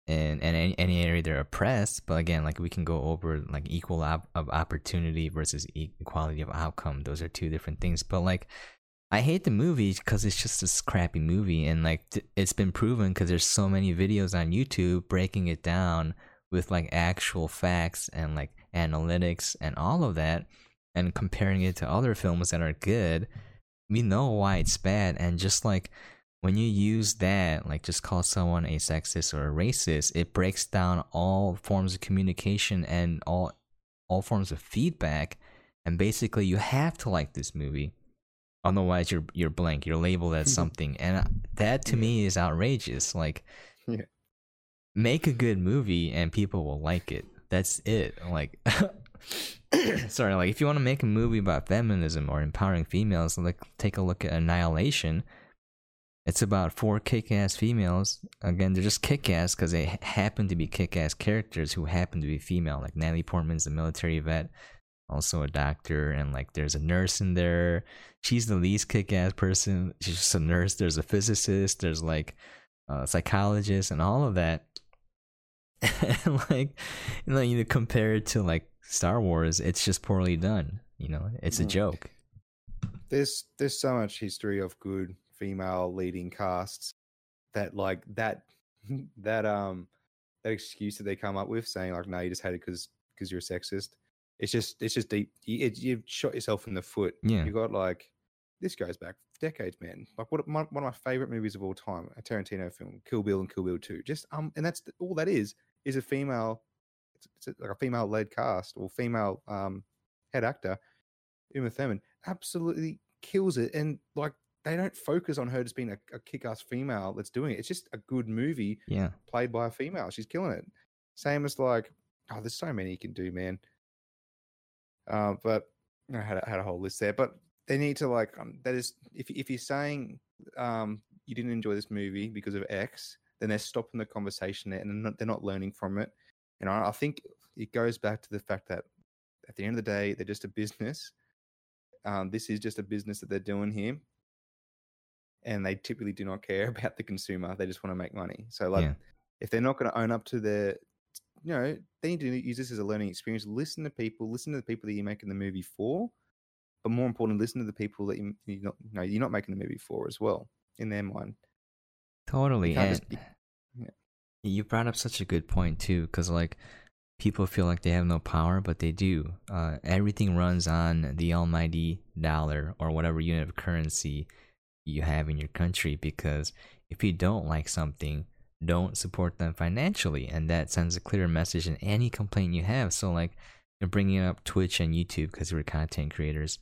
and and any, any area they're oppressed. But again, like we can go over like equal op- of opportunity versus equality of outcome. Those are two different things. But like, I hate the movie because it's just this crappy movie, and like th- it's been proven because there's so many videos on YouTube breaking it down with like actual facts and like analytics and all of that and comparing it to other films that are good, we know why it's bad. And just like when you use that, like just call someone a sexist or a racist, it breaks down all forms of communication and all all forms of feedback. And basically, you have to like this movie, otherwise you're you're blank. You're labeled as something, and uh, that to me is outrageous. Like, Yeah. make a good movie and people will like it. That's it. Like. sorry like if you want to make a movie about feminism or empowering females like take a look at annihilation. It's about four kick-ass females. Again they're just kick-ass because they happen to be kick-ass characters who happen to be female like natalie portman's a military vet also a doctor and like there's a nurse in there. She's the least kick-ass person. She's just a nurse there's a physicist there's like a psychologist and all of that. And like you know you compare it to like star wars it's just poorly done you know? It's a Mm. joke. There's there's so much history of good female leading casts that like that that um that excuse that they come up with saying like no you just hate it because because you're a sexist. It's just it's just deep you, it, you've shot yourself in the foot. Yeah. you got like this goes back decades man. Like what my, one of my favorite movies of all time a tarantino film kill bill and kill bill 2 just um and that's th- all that is is a female it's, it's like a female led cast or female um head actor Uma Thurman absolutely kills it, and like they don't focus on her just being a, a kick-ass female that's doing it. It's just a good movie yeah played by a female. She's killing it. Same as like, oh, there's so many you can do, man. Uh, but I had a, had a whole list there. But they need to like um, that is if if you're saying um you didn't enjoy this movie because of X, then they're stopping the conversation there and they're not, they're not learning from it. And I, I think it goes back to the fact that at the end of the day, they're just a business. Um, this is just a business that they're doing here, and they typically do not care about the consumer. They just want to make money. So, like, Yeah. if they're not going to own up to their, you know, they need to use this as a learning experience. Listen to people. Listen to the people that you're making the movie for, but more importantly, listen to the people that you you not no you're not making the movie for as well in their mind. totally can't and just-. You brought up such a good point too because like people feel like they have no power but they do. Uh, everything runs on the almighty dollar or whatever unit of currency you have in your country because if you don't like something don't support them financially and that sends a clear message in any complaint you have. So like you're bringing up twitch and youtube because we're content creators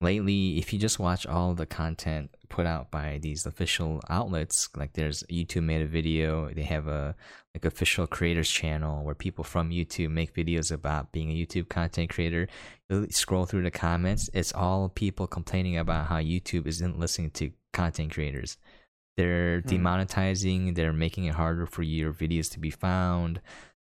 lately if you just watch all the content put out by these official outlets like there's youtube made a video they have a like official creators channel where people from youtube make videos about being a youtube content creator. You scroll through the comments it's all people complaining about how youtube isn't listening to content creators. They're Hmm. demonetizing they're making it harder for your videos to be found.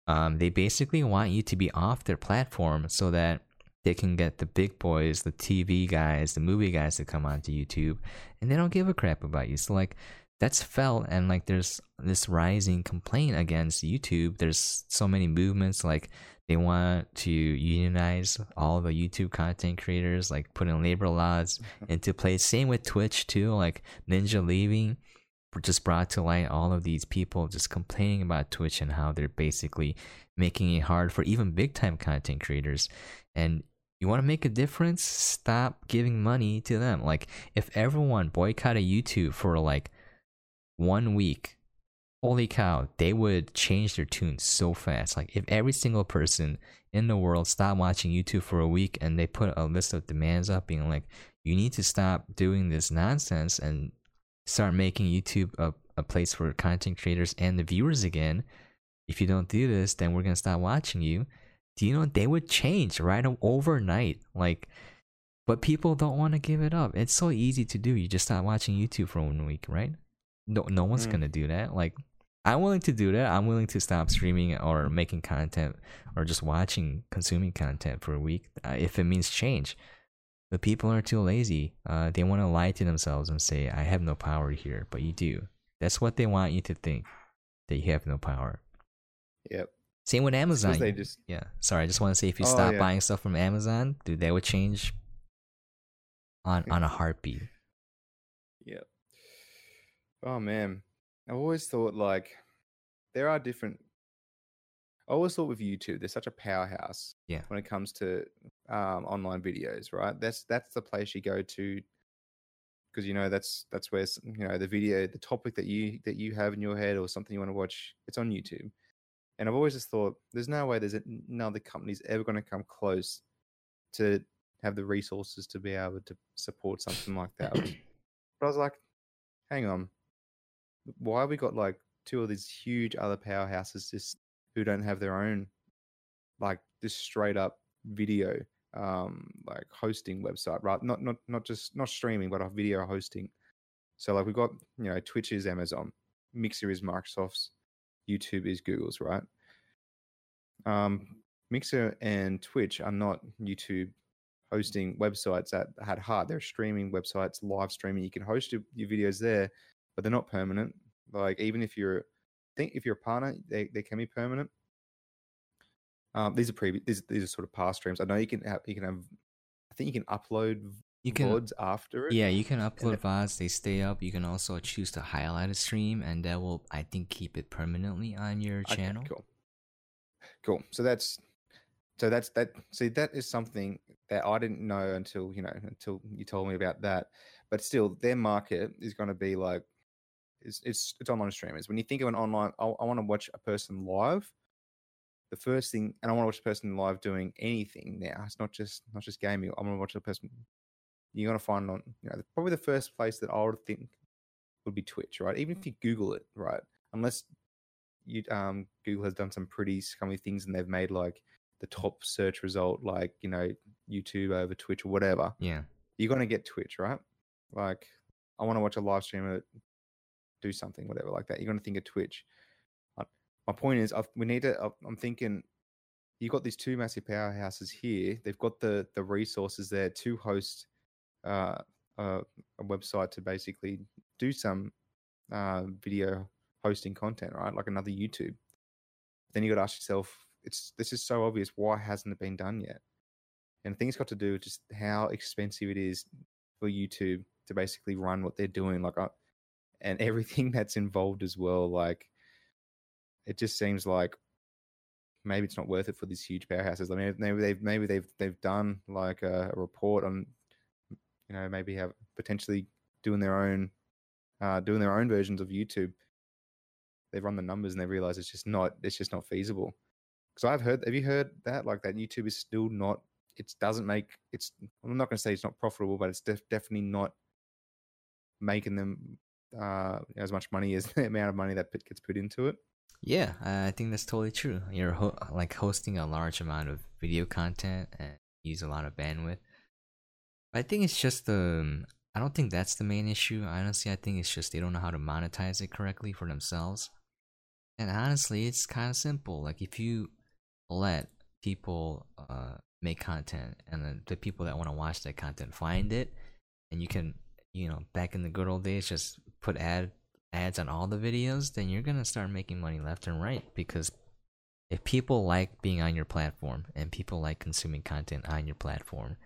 Um, they basically want you to be off their platform so that they can get the big boys, the TV guys, the movie guys to come onto YouTube, and they don't give a crap about you. So like that's felt, and like there's this rising complaint against YouTube. There's so many movements like they want to unionize all the YouTube content creators, like putting labor laws into place. Same with Twitch too, like Ninja leaving just brought to light all of these people just complaining about Twitch and how they're basically making it hard for even big time content creators. And you want to make a difference? Stop giving money to them. Like, if everyone boycotted YouTube for like one week, holy cow, they would change their tune so fast. Like, if every single person in the world stopped watching YouTube for a week and they put a list of demands up, being like, you need to stop doing this nonsense and start making YouTube a, a place for content creators and the viewers again. If you don't do this, then we're gonna stop watching you. Do you know they would change right overnight? Like, but people don't want to give it up. It's so easy to do. You just stop watching YouTube for one week, right? No, no one's Mm. gonna do that. Like, I'm willing to do that. I'm willing to stop streaming or making content or just watching, consuming content for a week uh, if it means change. But people are too lazy. Uh, they want to lie to themselves and say, "I have no power here," but you do. That's what they want you to think that you have no power. Yep. Same with Amazon. They just yeah. Sorry, I just want to say if you Oh, stop yeah. buying stuff from Amazon, dude, that would change on on a heartbeat. Yep. Oh man, I've always thought like there are different I always thought with YouTube, they're such a powerhouse. Yeah. When it comes to um, online videos, right? That's that's the place you go to because you know that's that's where you know the video, the topic that you that you have in your head or something you want to watch, it's on YouTube. And I've always just thought there's no way there's another company's ever going to come close to have the resources to be able to support something like that. But I was like, hang on, why have we got like two of these huge other powerhouses just who don't have their own like this straight up video um like hosting website right? Not not not just not streaming but a video hosting. So like we've got you know twitch is amazon mixer is microsoft's youtube is google's right um mixer and twitch are not youtube hosting websites at at heart they're streaming websites live streaming you can host your, your videos there but they're not permanent like even if you're think if you're a partner they, they can be permanent um, these are previous. These, these are sort of past streams. I know you can have. You can have. I think you can upload You can VODs after it. Yeah, you can upload VODs, they stay up. You can also choose to highlight a stream, and that will, I think, keep it permanently on your Okay, channel. cool. Cool. So that's. So that's that. See, that is something that I didn't know until you know until you told me about that. But still, their market is going to be like, it's it's it's online streamers. When you think of an online, I, I want to watch a person live. The first thing, and I want to watch a person live doing anything now. It's not just not just gaming. I want to watch a person. You're gonna find on you know probably the first place that I would think would be Twitch, right? Even if you Google it, right? Unless you um Google has done some pretty scummy things and they've made like the top search result, like you know YouTube over Twitch or whatever. Yeah. You're gonna get Twitch, right? Like I want to watch a live streamer do something, whatever, like that. You're gonna think of Twitch. My point is, I've, we need to. I've- I'm thinking you've got these two massive powerhouses here. They've got the the resources there to host uh, a, a website to basically do some uh, video hosting content, right? Like another YouTube. Then you got to ask yourself, it's this is so obvious. Why hasn't it been done yet? And it's got to do with just how expensive it is for YouTube to basically run what they're doing, like, uh, and everything that's involved as well. Like, it just seems like maybe it's not worth it for these huge powerhouses. I mean, maybe they've maybe they've they've done like a, a report on, you know, maybe have potentially doing their own, uh, doing their own versions of YouTube. They've run the numbers and they realize it's just not it's just not feasible. Because I've heard, have you heard that like that YouTube is still not it doesn't make it's I'm not going to say it's not profitable, but it's def- definitely not making them uh, as much money as the amount of money that gets put into it. Yeah, I think that's totally true. You're ho- like hosting a large amount of video content and use a lot of bandwidth. I think it's just the. I don't think that's the main issue. Honestly, I think it's just they don't know how to monetize it correctly for themselves. And honestly, it's kind of simple. Like if you let people uh make content and then the people that want to watch that content find it and you can, you know, back in the good old days just put ad ads on all the videos, then you're gonna start making money left and right because if people like being on your platform and people like consuming content on your platform,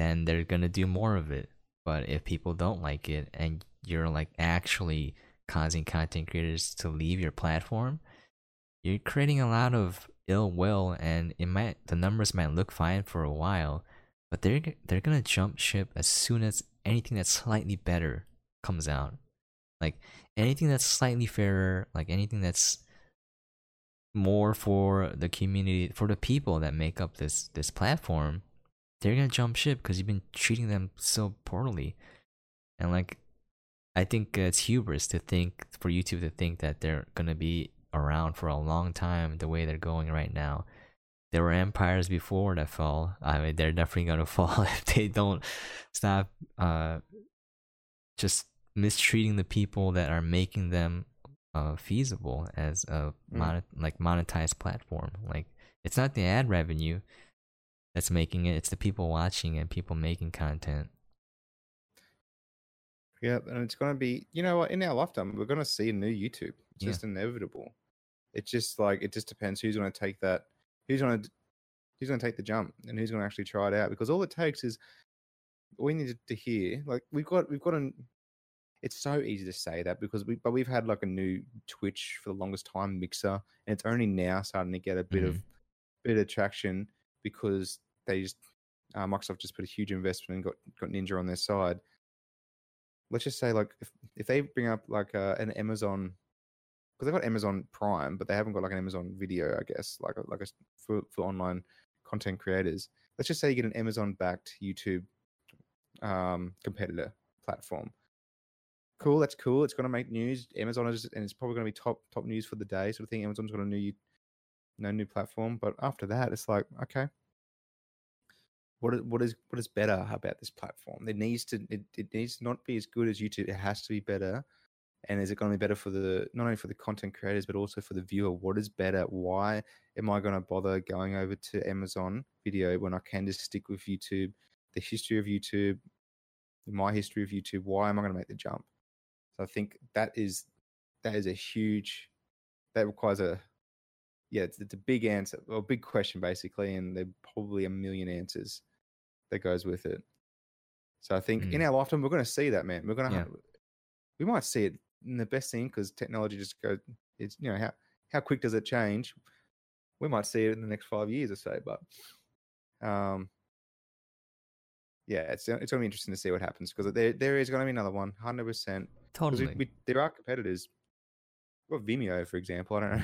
then they're gonna do more of it. But if people don't like it and you're like actually causing content creators to leave your platform, you're creating a lot of ill will and it might the numbers might look fine for a while, but they're they're gonna jump ship as soon as anything that's slightly better comes out. Like anything that's slightly fairer, like anything that's more for the community, for the people that make up this this platform, they're gonna jump ship because you've been treating them so poorly. And like, I think uh, it's hubris to think for YouTube to think that they're gonna be around for a long time the way they're going right now. There were empires before that fell. I mean, they're definitely gonna fall if they don't stop uh, just mistreating the people that are making them uh, feasible as a Mm. monet- like monetized platform. Like it's not the ad revenue that's making it; it's the people watching and people making content. Yeah, and it's going to be, you know what, in our lifetime, we're going to see a new YouTube. It's Yeah. just inevitable. It's just like, it just depends who's going to take that, who's going to, who's going to take the jump and who's going to actually try it out. Because all it takes is, we need to hear, like, we've got, we've got an, it's so easy to say that because we but we've had like a new Twitch for the longest time mixer, and it's only now starting to get a bit of mm-hmm. bit of traction because they just uh, Microsoft just put a huge investment and got got Ninja on their side. Let's just say like if if they bring up like uh, an Amazon because they've got Amazon Prime, but they haven't got like an Amazon Video, I guess, like a, like a for for online content creators. Let's just say you get an Amazon backed YouTube um, competitor platform. Cool, that's cool. It's going to make news. Amazon is, and it's probably going to be top top news for the day, sort of thing. Amazon's got a new, no new platform, but after that, it's like okay, what is what is what is better about this platform? It needs to it, it needs to not be as good as YouTube. It has to be better. And is it going to be better for the not only for the content creators but also for the viewer? What is better? Why am I going to bother going over to Amazon Video when I can just stick with YouTube? The history of YouTube, my history of YouTube. Why am I going to make the jump? So I think that is that is a huge that requires a yeah it's, it's a big answer or a big question basically, and there probably a million answers that goes with it. So I think mm. in our lifetime we're going to see that man. We're going to yeah. have, we might see it in the best thing because technology just goes. It's you know how how quick does it change? We might see it in the next five years or so, but um, yeah, it's it's going to be interesting to see what happens because there there is going to be another one, hundred percent. Totally. We, we, there are competitors. Well, Vimeo, for example. I don't know.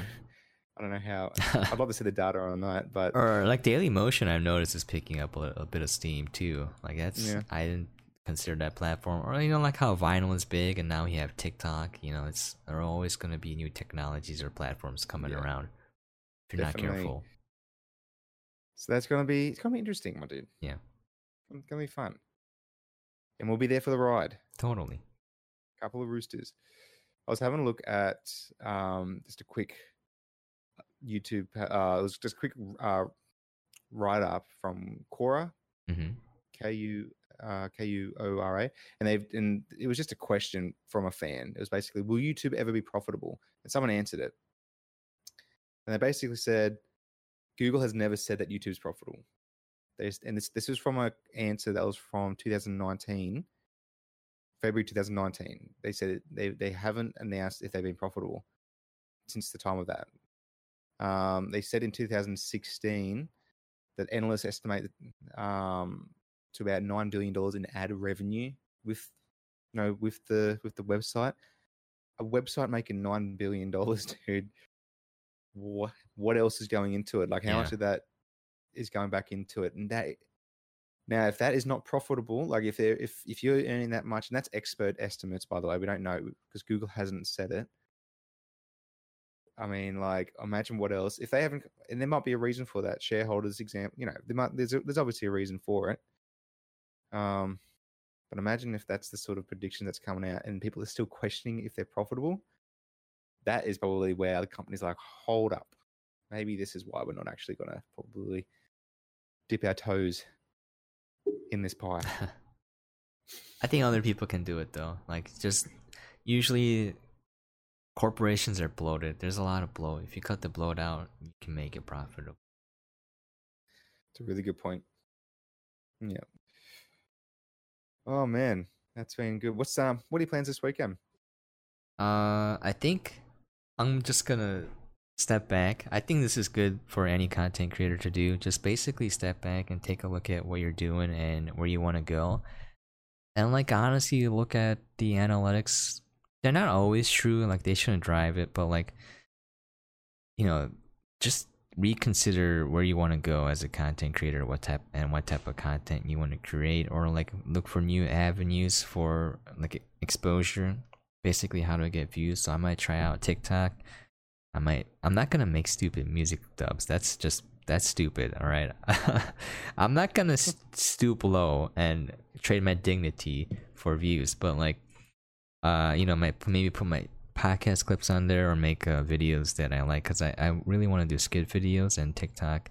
I don't know how. I'd love to see the data on that, but or like Dailymotion, I've noticed is picking up a, a bit of steam too. Like that's yeah. I didn't consider that platform, or you know, like how vinyl is big, and now you have TikTok. You know, it's there are always going to be new technologies or platforms coming yeah. around if you're Definitely. not careful. So that's gonna be it's gonna be interesting, my dude. Yeah, it's gonna be fun, and we'll be there for the ride. Totally couple of roosters. I was having a look at um, just a quick YouTube. Uh, it was just a quick uh, write up from Quora, mm-hmm. K U uh, K U O R A, and they've and it was just a question from a fan. It was basically, "Will YouTube ever be profitable?" And someone answered it, and they basically said, "Google has never said that YouTube's profitable." They, and this this was from an answer that was from 2019 February 2019. They said they they haven't announced if they've been profitable since the time of that. Um, they said in 2016 that analysts estimate um, to about nine billion dollars in ad revenue with you know with the with the website. A website making nine billion dollars, dude. What what else is going into it? Like how yeah. much of that is going back into it? And that now, if that is not profitable, like if if if you're earning that much, and that's expert estimates, by the way, we don't know because Google hasn't said it. I mean, like, imagine what else if they haven't, and there might be a reason for that. Shareholders, example, you know, there might there's there's obviously a reason for it. Um, but imagine if that's the sort of prediction that's coming out, and people are still questioning if they're profitable. That is probably where the company's like, hold up, maybe this is why we're not actually going to probably dip our toes in this pie. I think other people can do it though. Like just usually corporations are bloated. There's a lot of bloat. If you cut the bloat out, you can make it profitable. It's a really good point. Yeah. Oh man, that's been good. What's um what are your plans this weekend? Uh I think I'm just gonna step back. I think this is good for any content creator to do. Just basically step back and take a look at what you're doing and where you want to go. And like honestly, look at the analytics. They're not always true. Like they shouldn't drive it, but like you know, just reconsider where you want to go as a content creator, what type and what type of content you want to create, or like look for new avenues for like exposure. Basically, how to get views. So I might try out TikTok I might I'm not gonna make stupid music dubs. That's just that's stupid. All right, I'm not gonna stoop low and trade my dignity for views. But like, uh, you know, my maybe put my podcast clips on there or make uh, videos that I like because I I really want to do skit videos and TikTok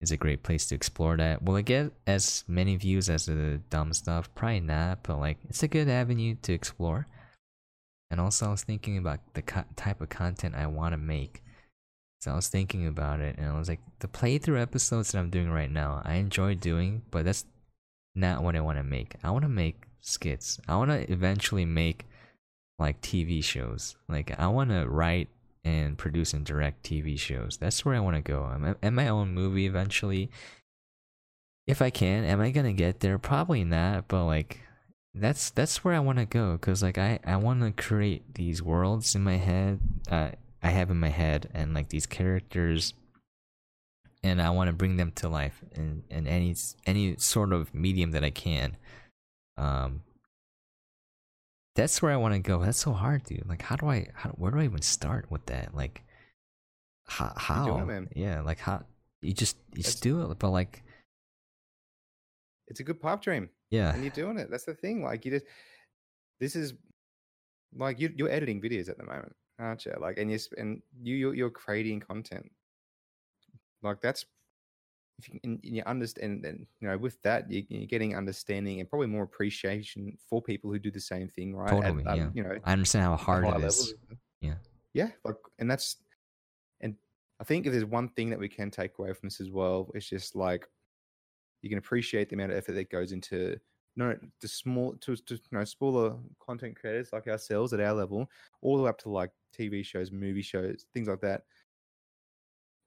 is a great place to explore that. Will it get as many views as the dumb stuff? Probably not, but like it's a good avenue to explore. And also, I was thinking about the co- type of content I want to make. So I was thinking about it, and I was like, the playthrough episodes that I'm doing right now, I enjoy doing, but that's not what I want to make. I want to make skits. I want to eventually make like TV shows. Like I want to write and produce and direct TV shows. That's where I want to go. I'm at my own movie eventually. If I can, am I gonna get there? Probably not. But like, that's that's where I want to go. Cause like I I want to create these worlds in my head. Uh, I have in my head and like these characters and I want to bring them to life in, in any any sort of medium that I can. Um, that's where I want to go. That's so hard, dude. Like, how do I? How, where do I even start with that? Like, how? how? It, yeah, like how? You just you just do it, but like, it's a good pipe dream. Yeah, and you're doing it. That's the thing. Like, you just this is like you, you're editing videos at the moment, aren't you? Like, and you and you you're, you're creating content. Like that's if you, and you understand, and you know, with that, you, are getting understanding and probably more appreciation for people who do the same thing, right? Totally, At, um, yeah. You know, I understand how hard it is. Yeah, yeah, like, and that's, and I think if there's one thing that we can take away from this as well, it's just like you can appreciate the amount of effort that goes into no the small to, to you know smaller content creators like ourselves at our level, all the way up to like TV shows, movie shows, things like that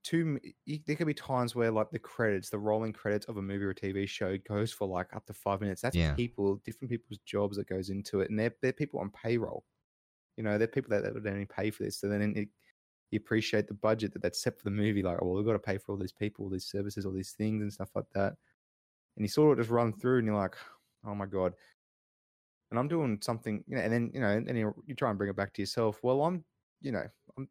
too there could be times where like the credits the rolling credits of a movie or a tv show goes for like up to five minutes. That's yeah. people different people's jobs that goes into it and they're, they're people on payroll. You know they're people that, that would only pay for this so then it, you appreciate the budget that that's set for the movie like oh, well we've got to pay for all these people all these services all these things and stuff like that. And you sort of just run through and you're like oh my god. And i'm doing something you know and then you know and you, you try and bring it back to yourself. Well i'm you know i'm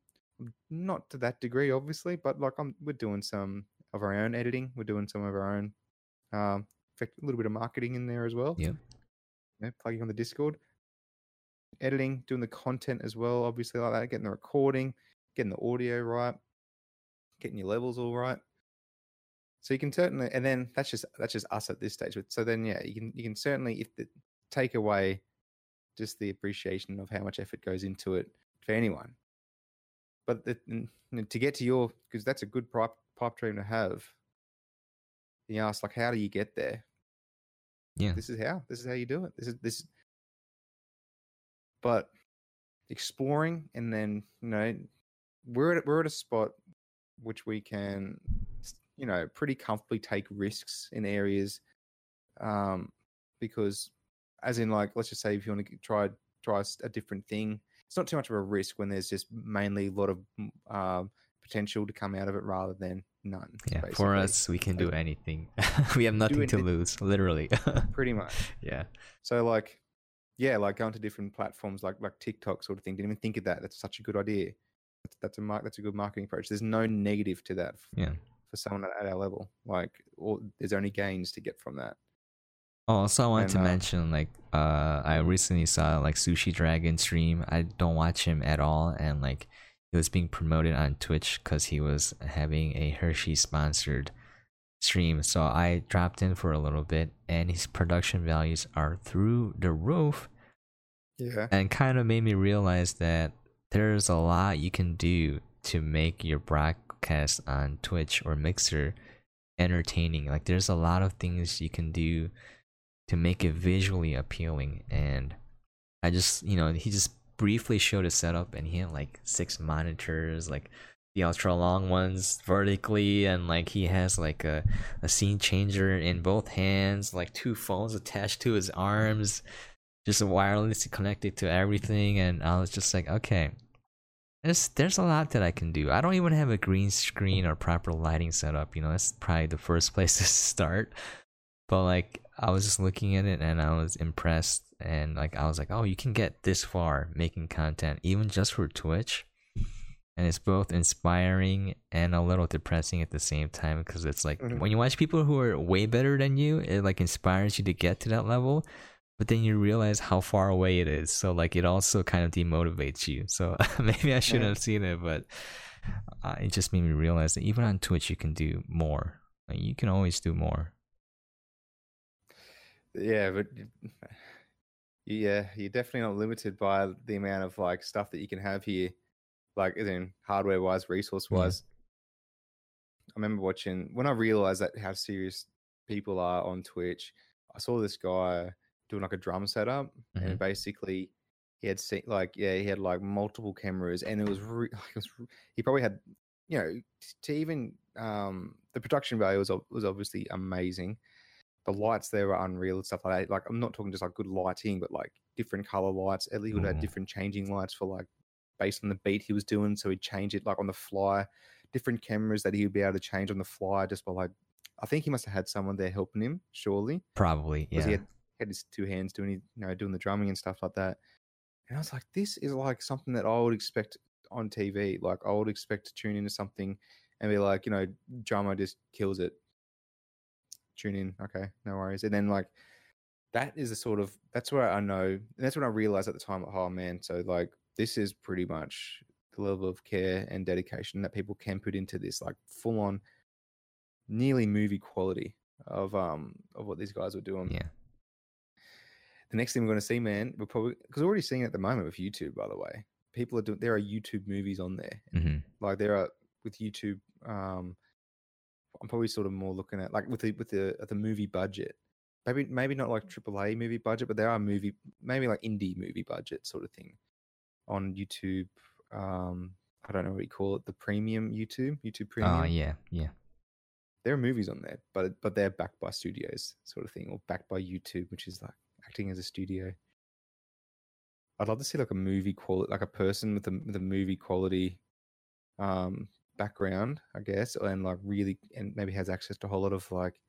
not to that degree, obviously, but like I'm, we're doing some of our own editing. We're doing some of our own, um, a little bit of marketing in there as well. Yeah. Yeah, plugging on the Discord, editing, doing the content as well. Obviously, like that, getting the recording, getting the audio right, getting your levels all right. So you can certainly, and then that's just that's just us at this stage. So then, yeah, you can you can certainly if the, take away just the appreciation of how much effort goes into it for anyone but the, to get to your, because that's a good pipe, pipe dream to have. You ask, like, how do you get there? Yeah. This is how. This is how you do it. This is this. But exploring, and then you know, we're at we're at a spot which we can, you know, pretty comfortably take risks in areas, um, because, as in, like, let's just say if you want to try try a different thing, it's not too much of a risk when there's just mainly a lot of uh, potential to come out of it rather than none. Yeah, basically. for us, we can do anything. we have nothing to lose, literally. pretty much. Yeah. So like, yeah, like going to different platforms like like TikTok sort of thing. Didn't even think of that. That's such a good idea. That's, that's a mark. That's a good marketing approach. There's no negative to that. Yeah. For someone at, at our level, like, or, there's only gains to get from that. Oh, also, I wanted and, to uh, mention like uh, I recently saw like SushiDragon stream. I don't watch him at all, and like he was being promoted on Twitch because he was having a Hershey sponsored stream. So I dropped in for a little bit, and his production values are through the roof. Yeah, and kind of made me realize that there's a lot you can do to make your broadcast on Twitch or Mixer entertaining. Like there's a lot of things you can do to make it visually appealing. And I just, you know, he just briefly showed a setup and he had like six monitors, like the ultra long ones vertically, and like he has like a, a scene changer in both hands, like two phones attached to his arms, just wirelessly connected to everything. And I was just like, okay, there's there's a lot that I can do. I don't even have a green screen or proper lighting setup. You know, that's probably the first place to start. But like I was just looking at it and I was impressed and like I was like, "Oh, you can get this far making content even just for Twitch." And it's both inspiring and a little depressing at the same time because it's like mm-hmm. when you watch people who are way better than you, it like inspires you to get to that level, but then you realize how far away it is. So like it also kind of demotivates you. So maybe I shouldn't yeah. have seen it, but uh, it just made me realize that even on Twitch you can do more. Like, you can always do more yeah, but yeah, you're definitely not limited by the amount of like stuff that you can have here, like as in hardware wise, resource wise. Yeah. I remember watching when I realized that how serious people are on Twitch. I saw this guy doing like a drum setup, mm-hmm. and basically he had seen like yeah he had like multiple cameras and it was, re- it was re- he probably had you know to even um the production value was was obviously amazing the lights there were unreal and stuff like that like i'm not talking just like good lighting but like different color lights at least would have Mhm. different changing lights for like based on the beat he was doing so he'd change it like on the fly different cameras that he would be able to change on the fly just by like i think he must have had someone there helping him surely Probably, because yeah. he had, had his two hands doing you know doing the drumming and stuff like that. And I was like, this is like something that I would expect on TV. Like I would expect to tune into something and be like, you know, drummer just kills it. Tune in, okay, no worries. And then like that is the sort of that's where I know, and that's when I realized at the time, oh man, so like this is pretty much the level of care and dedication that people can put into this, like full on, nearly movie quality of um of what these guys were doing Yeah. the next thing we're going to see, man, we're probably because we're already seeing it at the moment with YouTube. By the way, people are doing there are YouTube movies on there. hmm Like there are with YouTube. Um, I'm probably sort of more looking at like with the with the the movie budget. Maybe maybe not like AAA movie budget, but there are movie maybe like indie movie budget sort of thing on YouTube. Um, I don't know what you call it, the premium YouTube, YouTube premium Oh, yeah, yeah. there are movies on there, but but they're backed by studios, sort of thing, or backed by YouTube, which is like acting as a studio. I'd love to see like a movie quality, like a person with a with a movie quality um background, I guess, and like really, and maybe has access to a whole lot of like,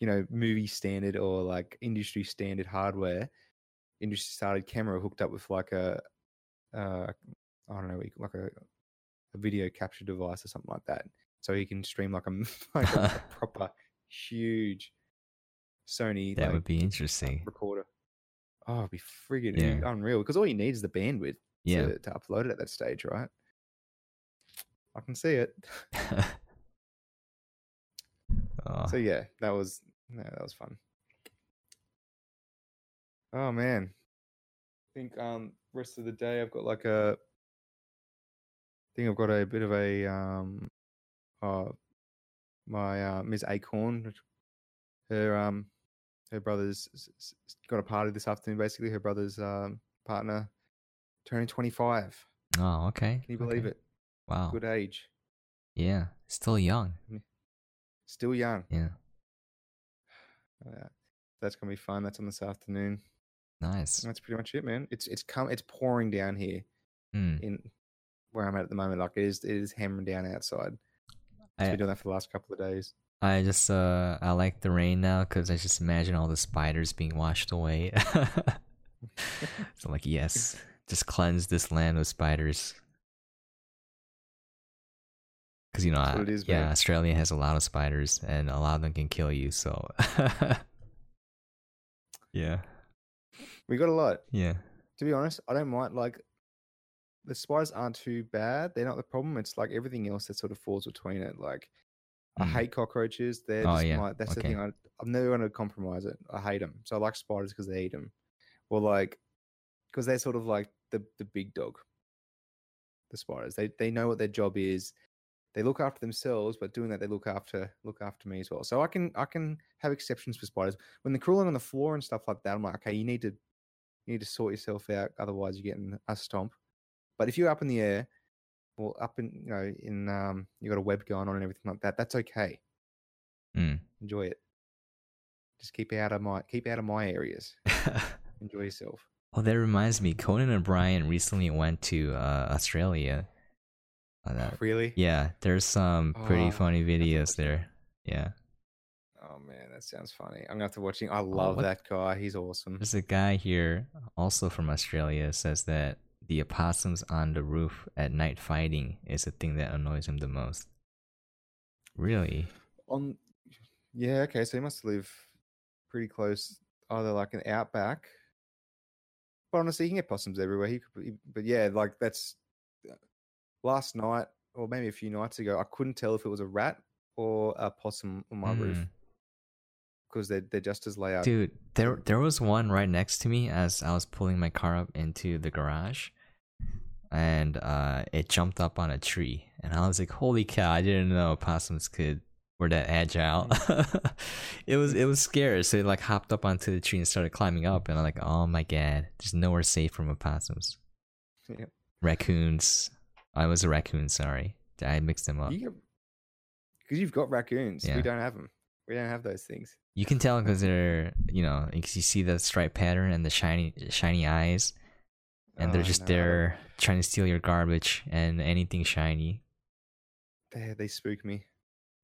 you know, movie standard or like industry standard hardware, industry started camera hooked up with like a, uh, I don't know, like a, a video capture device or something like that so he can stream like a, like a proper huge Sony That like, would be interesting. recorder. Oh, it'd be friggin' Yeah. unreal because all you need is the bandwidth Yeah. to, to upload it at that stage, right? I can see it. oh, So yeah, that was no, that was fun. Oh man, I think um rest of the day I've got like a. I think I've got a bit of a um, uh, my uh, Ms. Acorn, her um, her brother's got a party this afternoon. Basically, her brother's um partner turning twenty five. oh, okay. Can you believe okay. it? Wow. Good age, Yeah. Still young. still young. Yeah. Uh, that's gonna be fun. That's on this afternoon. Nice. That's pretty much it, man. It's it's come it's pouring down here Mm. in where I'm at at the moment. Like it is it is hammering down outside. It's I, been doing that for the last couple of days. I just uh I like the rain now because I just imagine all the spiders being washed away. so I'm like yes, just cleanse this land of spiders. Because you know, I- is, yeah, man. Australia has a lot of spiders, and a lot of them can kill you. So yeah, We got a lot. yeah, To be honest, I don't mind. Like the spiders aren't too bad. They're not the problem. It's like everything else that sort of falls between it. Like I Mm. hate cockroaches. They're Oh, just yeah. my, that's the thing. I, I'm never going to compromise it. I hate them. So I like spiders because they eat them, Well, like because they're sort of like the the big dog. The spiders. They they know what their job is. They look after themselves, but doing that, they look after look after me as well. So I can I can have exceptions for spiders when they're crawling on the floor and stuff like that. I'm like, okay, you need to you need to sort yourself out, otherwise you're getting a stomp. But if you're up in the air, or up in you know in um you got a web going on and everything like that, that's okay. mm. Enjoy it. Just keep out of my keep out of my areas. Enjoy yourself. Oh, that reminds me. Conan O'Brien recently went to uh, Australia. Uh, that- Really? yeah, there's some pretty Oh, funny I have to videos there. Yeah, Oh man, that sounds funny. I'm gonna have to watch him. I love Oh, that guy. He's awesome. there's a guy here, also from Australia, says that the opossums on the roof at night fighting is the thing that annoys him the most. Really? On yeah, okay, so he must live pretty close, either like an outback. But honestly, you can get possums everywhere. He could, but yeah, like that's last night or maybe a few nights ago. I couldn't tell if it was a rat or a possum on my roof Mm. because they're they're just as loud. Dude, there there was one right next to me as I was pulling my car up into the garage, and uh, it jumped up on a tree, and I was like, "Holy cow! I didn't know possums could We're that agile. it was it was scary. So it like hopped up onto the tree and started climbing up, and I'm like, oh my god, there's nowhere safe from opossums. Yep. Raccoons. I was a raccoon. Sorry, I mixed them up. Because you've got raccoons. Yeah. We don't have them. We don't have those things. You can tell because they're you know because you see the stripe pattern and the shiny shiny eyes, and they're Oh, just no, there trying to steal your garbage and anything shiny. They they spook me.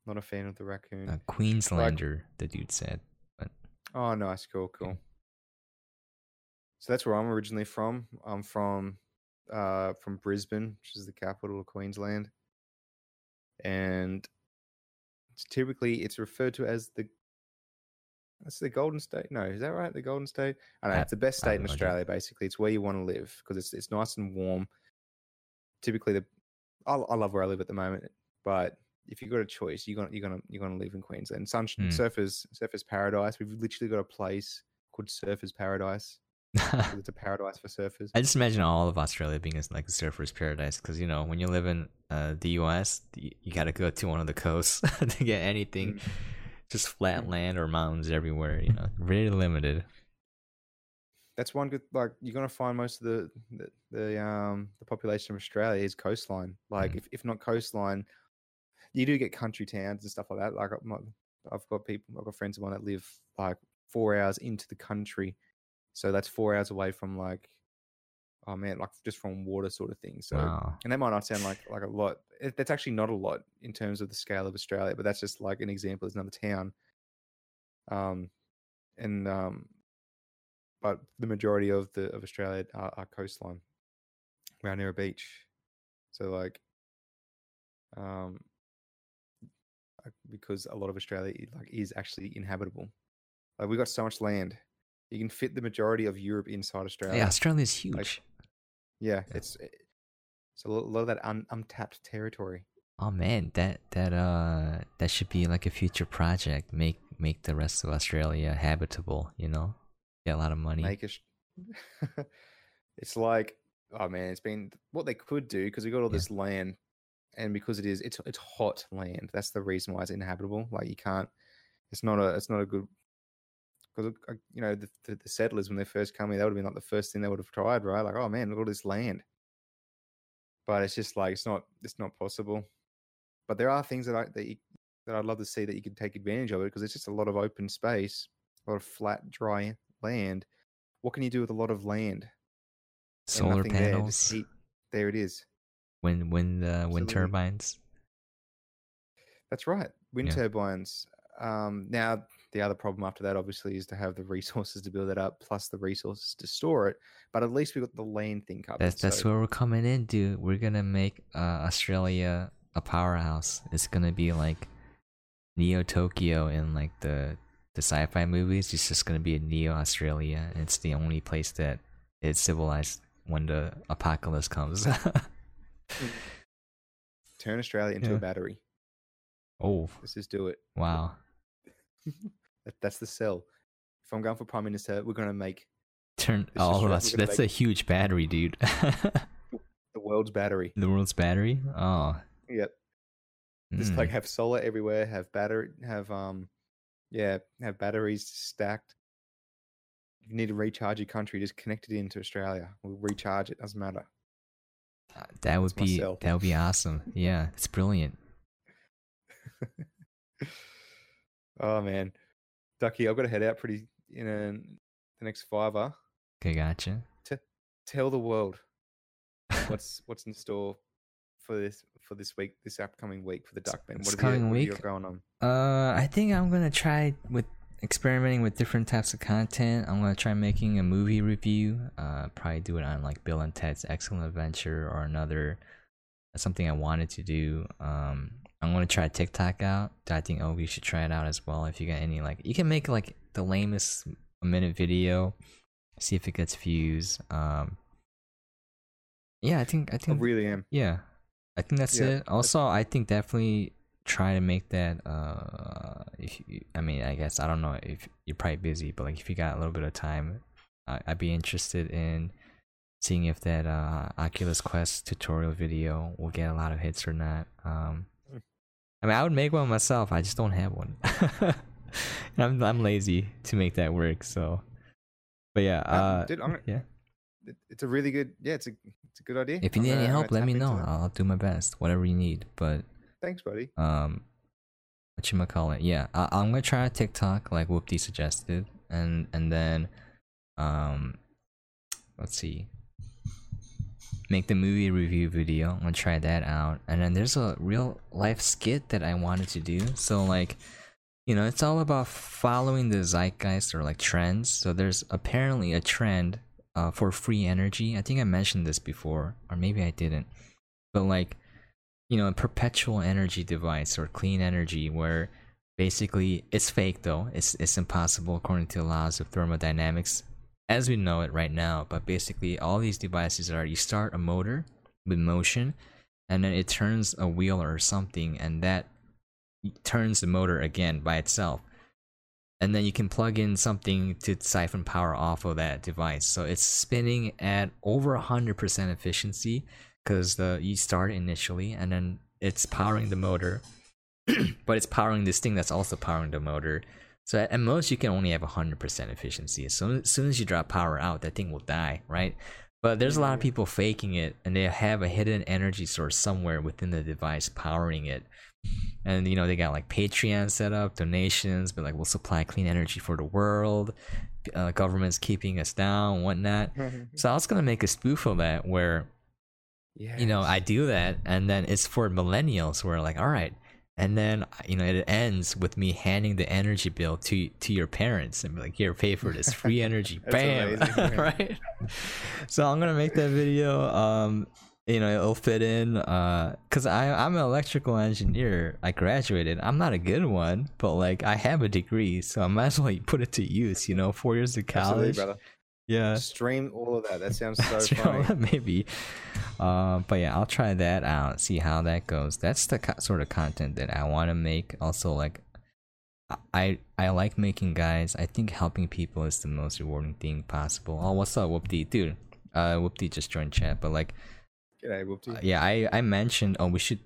Not a fan of the raccoon. A Queenslander, the dude said. Oh, nice, cool, cool. So that's where I'm originally from. I'm from uh from Brisbane, which is the capital of Queensland. And it's typically it's referred to as the that's the Golden State. No, is that right? The Golden State? I know it's the best state in. Australia. Basically, it's where you want to live because it's it's nice and warm. Typically, the I, I love where I live at the moment, but if you've got a choice, you're gonna you're gonna you're gonna live in Queensland. Sun Hmm. surfers surfers paradise. We've literally got a place called Surfers Paradise. It's a paradise for surfers. I just imagine all of Australia being as like a surfer's paradise because you know when you live in uh, the U.S., y- you got to go to one of the coasts to get anything. Mm. Just flat Mm. land or mountains everywhere. You know, very limited. That's one good. Like you're gonna find most of the the, the um the population of Australia is coastline. Like Mm. if, if not coastline, you do get country towns and stuff like that. Like I've got people, I've got friends of mine that live like four hours into the country, so that's four hours away from like, oh man, like just from water sort of thing. So wow. and that might not sound like like a lot. It, that's actually not a lot in terms of the scale of Australia, but that's just like an example. There's another town, um, and um, but the majority of the of Australia are, are coastline, around near a beach. So like, um, because a lot of Australia like is actually inhabitable. Like we got so much land, you can fit the majority of Europe inside Australia. Yeah, Australia is huge. Yeah, Yeah. it's it's a lo- lot of that un, untapped territory. oh man, that that uh that should be like a future project. Make make the rest of Australia habitable. You know, get a lot of money. Make it. it's like, oh man, it's been what they could do because we got all Yeah. this land, and because it is, it's it's hot land. That's the reason why it's inhabitable. Like you can't. It's not a. It's not a good. Because you know the, the the settlers when they first come here, that would have been like the first thing they would have tried, right? Like, oh man, look at all this land. But it's just like it's not. It's not possible. But there are things that I that you, that I'd love to see that you could take advantage of it because it's just a lot of open space, a lot of flat, dry land. What can you do with a lot of land? Solar nothing there, panels. There it is. wind wind uh, wind turbines. That's right. Wind Yeah. turbines. Um, now, the other problem after that, obviously, is to have the resources to build it up, plus the resources to store it. But at least we got the land thing covered. That's that's so- where we're coming in, dude. We're gonna make uh, Australia a powerhouse. It's gonna be like Neo Tokyo in like the the sci-fi movies. It's just gonna be a Neo Australia, and it's the only place that is civilized when the apocalypse comes. turn Australia into Yeah. a battery. oh Let's just do it. wow! That, that's the sell. If I'm going for prime minister, we're going to make Turn of us. That's make- a huge battery, dude. the world's battery. the world's battery. Oh, Yep. Just mm. like have solar everywhere, have battery, have um, yeah, have batteries stacked. If you need to recharge your country, just connect it into Australia. We'll recharge it. Doesn't matter. Uh, that would That's be sell. that would be awesome. Yeah, it's brilliant. oh man, Ducky, I've got to head out pretty in a, the next fiver. Okay, gotcha. Tell the world what's what's in store for this for this week, this upcoming week for the Duckman. What have coming what have you week? got going on? Uh, I think I'm gonna try with experimenting with different types of content. I'm gonna try making a movie review. Uh, probably do it on like Bill and Ted's Excellent Adventure or another something I wanted to do. Um, I'm gonna try TikTok out. I think oh you should try it out as well. If you got any like, you can make like the lamest minute video, see if it gets views. Um, yeah, I think I think I really am. yeah, I think that's Yeah, it. Also, I think definitely try to make that. Uh, if you, I mean, I guess I don't know if you're probably busy, but like if you got a little bit of time, I, I'd be interested in seeing if that uh, Oculus Quest tutorial video will get a lot of hits or not. Um. I mean, I would make one myself. I just don't have one. I'm I'm lazy to make that work. So, but yeah, uh, Dude, I'm gonna- yeah. it's a really good. Yeah, it's a it's a good idea. If you I'm need any gonna- help, let me know. it. I'll do my best, whatever you need. But Thanks, buddy. um, what you call it? Yeah, I, I'm gonna try TikTok like Whoopty suggested, and and then um, let's see, make the movie review video. I'm gonna try that out, and then there's a real life skit that I wanted to do. So like, you know, it's all about following the zeitgeist or like trends. So there's apparently a trend uh, for free energy. I think I mentioned this before, or maybe I didn't. But like, you know, a perpetual energy device or clean energy where basically it's fake though. It's it's impossible according to the laws of thermodynamics as we know it right now. But basically all these devices are you start a motor with motion and then it turns a wheel or something and that turns the motor again by itself. And then you can plug in something to siphon power off of that device. So it's spinning at over 100% efficiency because the you start initially and then it's powering the motor but it's powering this thing that's also powering the motor so at, most you can only have 100% efficiency. So as soon as you drop power out that thing will die right? But there's a lot of people faking it and they have a hidden energy source somewhere within the device powering it. And you know they got like patreon set up donations but like we'll supply clean energy for the world uh, government's keeping us down whatnot. So i was gonna make a spoof of that where yeah. you know, I do that, and then it's for millennials where like, all right, and then you know it ends with me handing the energy bill to to your parents and be like, here, pay for this free energy, bam, right? So I'm gonna make that video. Um, you know, it'll fit in. Uh, cause I I'm an electrical engineer. I graduated. I'm not a good one, but like I have a degree, so I might as well put it to use. You know, four years of Absolutely, college. brother. Yeah. Stream all of that. That sounds so funny. maybe. Uh, but yeah, I'll try that out. See how that goes. That's the co- sort of content that I want to make. Also, like, I I like making guys. I think helping people is the most rewarding thing possible. Oh, what's up, Whoopty, dude? Uh, Whoopty just joined chat, but like, G'day, Whoopty. uh, yeah, I I mentioned. Oh, we should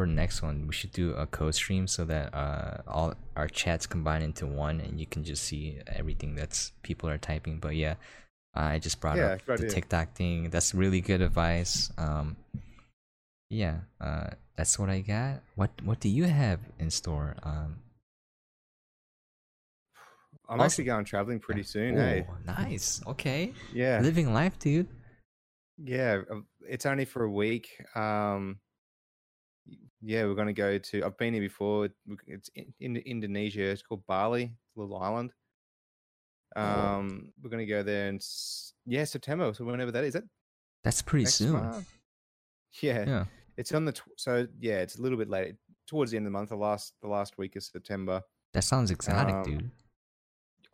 for the next one. We should do a co-stream so that uh all our chats combine into one, and you can just see everything that's people are typing. But yeah, I just brought Yeah, up the idea. TikTok thing. That's really good advice. Um, yeah, uh, that's what I got. What what do you have in store? Um, I'm awesome. actually going traveling pretty soon. Hey, oh, nice. Okay, yeah, living life, dude. yeah. uh, It's only for a week. Um, yeah, we're gonna go to. I've been here before. It's in, in Indonesia. It's called Bali, little island. Oh. Um, we're gonna go there in yeah September. So whenever that is, that That's pretty soon. month? Yeah, Yeah. it's on the tw- so yeah, it's a little bit late towards the end of the month. The last the last week of September. That sounds exotic, Um, dude.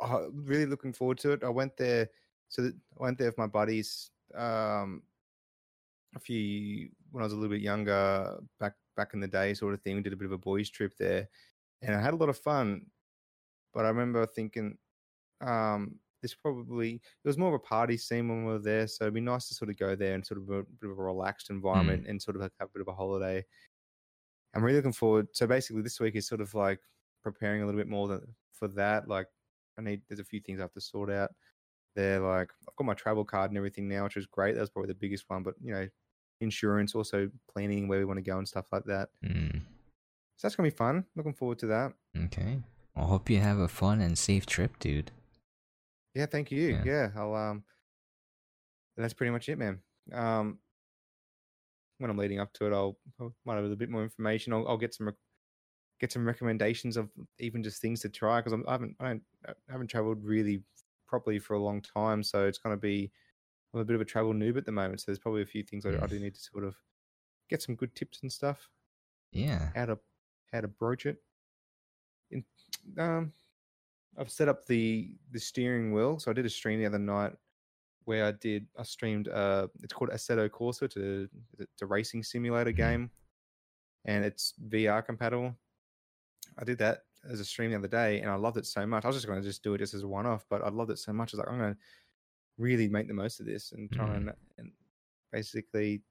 oh, really looking forward to it. I went there, so I went there with my buddies. Um, a few when I was a little bit younger, back back in the day, sort of thing. We did a bit of a boys' trip there, and I had a lot of fun. But I remember thinking, um, this probably it was more of a party scene when we were there, so it'd be nice to sort of go there and sort of a bit of a relaxed environment and sort of like have a bit of a holiday. I'm really looking forward. So basically, this week is sort of like preparing a little bit more than, for that. Like, I need there's a few things I have to sort out. There, like I've got my travel card and everything now, which is great. That's probably the biggest one. But you know, insurance, also planning where we want to go and stuff like that. Mm, So that's gonna be fun. Looking forward to that. okay. I hope you have a fun and safe trip, dude. Yeah, thank you. Yeah. Yeah, I'll um that's pretty much it, man. Um when I'm leading up to it, I'll, I'll might have a bit more information. I'll, I'll get some rec- get some recommendations of even just things to try because I haven't I, don't, I haven't traveled really properly for a long time, so it's gonna be I'm a bit of a travel noob at the moment. So there's probably a few things I, I Mm. do need to sort of get some good tips and stuff Yeah. how to how to broach it. In, um, I've set up the the steering wheel. So I did a stream the other night where I did I streamed. Uh, it's called Assetto Corsa. To it's a racing simulator Mhm. game, and it's VR compatible. I did that as a stream the other day, and I loved it so much. I was just going to just do it just as a one off, but I loved it so much. I was like, I'm going to really make the most of this and try Mhm. and and basically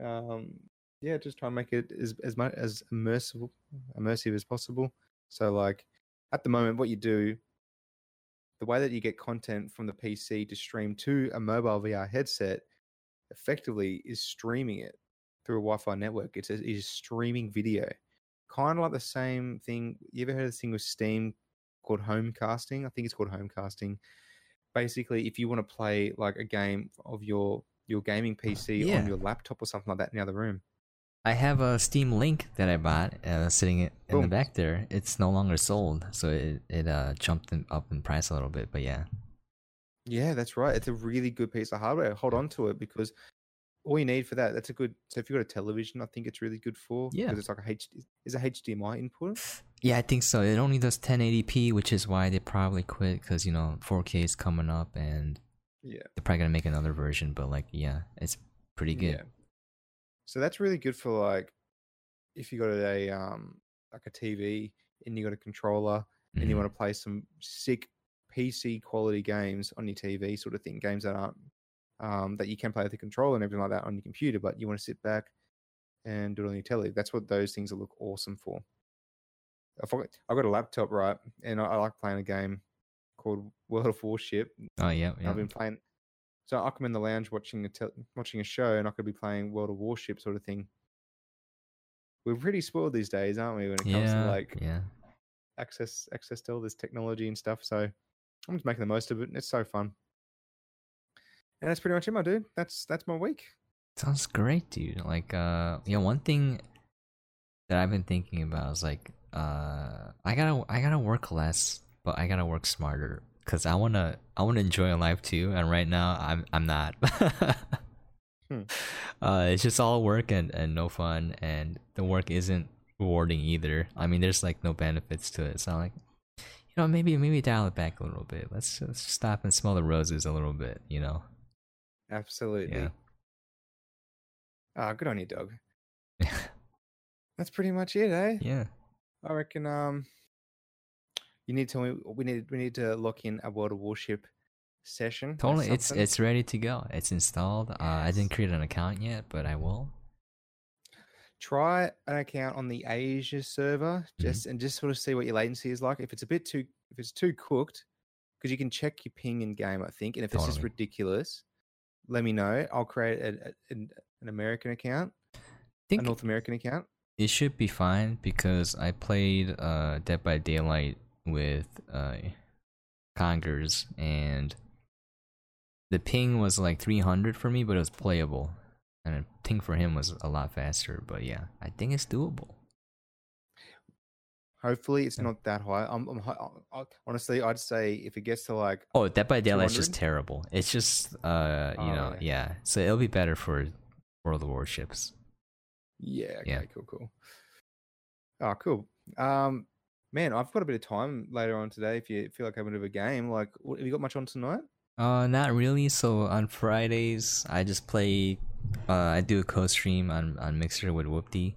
um yeah, just try and make it as as much as immersive immersive as possible. So like at the moment, what you do, the way that you get content from the PC to stream to a mobile VR headset, effectively is streaming it through a Wi-Fi network. It's a, it's streaming video, kind of like the same thing. You ever heard of this thing with Steam called Homecasting? I think it's called Homecasting. Basically, if you want to play like a game of your your gaming PC Yeah. on your laptop or something like that in the other room, I have a Steam Link that I bought uh, sitting in in the back there. It's no longer sold, so it it uh jumped in, up in price a little bit. But yeah, Yeah, that's right. It's a really good piece of hardware. Hold on to it because all you need for that, that's a good. So if you've got a television, I think it's really good for. Yeah. Because it's like a HD, is a HDMI input. Yeah, I think so. It only does 1080p, which is why they probably quit because you know 4K is coming up and Yeah. they're probably gonna make another version. But like, yeah, it's pretty good. Yeah. So that's really good for like if you got a um like a TV and you got a controller and you Mhm. want to play some sick PC quality games on your TV, sort of thing, games that aren't um, that you can play with the controller and everything like that on your computer, but you want to sit back and do it on your telly. That's what those things will look awesome for. I forgot, I've got a laptop, right, and I, I like playing a game called World of Warship. Oh yeah, yeah. I've been playing. So I come in the lounge watching a tel- watching a show, and I could be playing World of Warship sort of thing. We're pretty spoiled these days, aren't we? When it comes yeah, to like yeah. access access to all this technology and stuff. So I'm just making the most of it, and it's so fun. And that's pretty much it, my dude. That's that's my week. Sounds great, dude. Like, uh, yeah, one thing that I've been thinking about is like, uh, I gotta, I gotta work less, but I gotta work smarter because I wanna, I wanna enjoy life too. And right now, I'm, I'm not. Hmm. Uh, it's just all work and and no fun, and the work isn't rewarding either. I mean, there's like no benefits to it. So I'm like, you know, maybe, maybe dial it back a little bit. Let's just stop and smell the roses a little bit. You know? Absolutely. Yeah. Ah, good on you, dog. That's pretty much it, eh? yeah. I reckon. Um, you need to. We need we need to lock in a World of Warship session. Totally, it's it's ready to go. It's installed. Uh, I didn't create an account yet, but I will. try an account on the Asia server Mm-hmm. just and just sort of see what your latency is like. If it's a bit too if it's too cooked, because you can check your ping in game, I think. And if it's just ridiculous, let me know. I'll create a, a- an, an American account, I a think North American account. It should be fine because I played uh, Dead by Daylight with uh, Congers and the ping was like 300 for me, but it was playable, and the ping for him was a lot faster. But yeah, I think it's doable. Hopefully, it's Yeah. not that high. I'm, I'm I- I- honestly, I'd say if it gets to like Oh, Dead by Daylight's just terrible. It's just uh, you Oh, know, yeah. yeah. So it'll be better for World of Warships. Yeah. Okay. Yeah. Cool. Cool. Oh, cool. Um, man, I've got a bit of time later on today. If you feel like having a bit of a game, like, what, have you got much on tonight? Uh, not really. So on Fridays, I just play. Uh, I do a co-stream on on Mixer with Whoopty.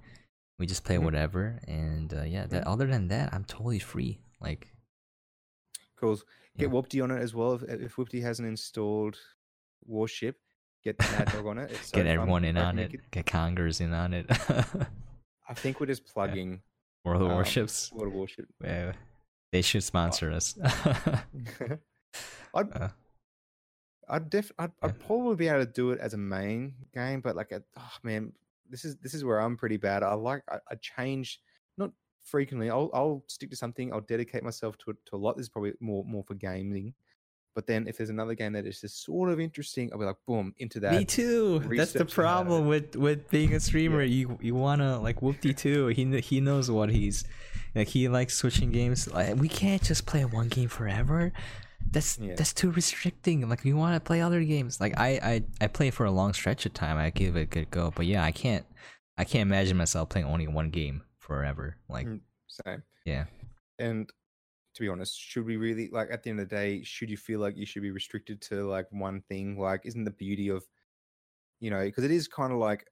We just play Mhm. whatever, and uh, yeah. That other than that, I'm totally free. Like, Cool. Get Yeah. Whoopty on it as well. If, if Whoopty hasn't installed Warship, get Mad Dog on it. So get fun. everyone in on it. Get Congress in on it. I think we're just plugging World of Um, Warships. World of Warship. Uh, they should sponsor us. I'd, Uh, I'd def, I'd, yeah. I'd probably be able to do it as a main game, but like, a, oh man, this is this is where I'm pretty bad. I like I, I change not frequently. I'll I'll stick to something. I'll dedicate myself to to a lot. This is probably more more for gaming. But then if there's another game that is just sort of interesting, I'll be like, boom, into that. Me too. That's the research the hell out of problem with with being a streamer. You you wanna like Whoopty too. He he knows what he's like. He likes switching games. Like we can't just play one game forever. That's Yeah. that's too restricting. Like we want to play other games. Like I I I play for a long stretch of time. I give it a good go. But yeah, I can't I can't imagine myself playing only one game forever. Like Mm. Same. yeah. And to be honest, should we really like at the end of the day, should you feel like you should be restricted to like one thing? Like, isn't the beauty of you know, because it is kind of like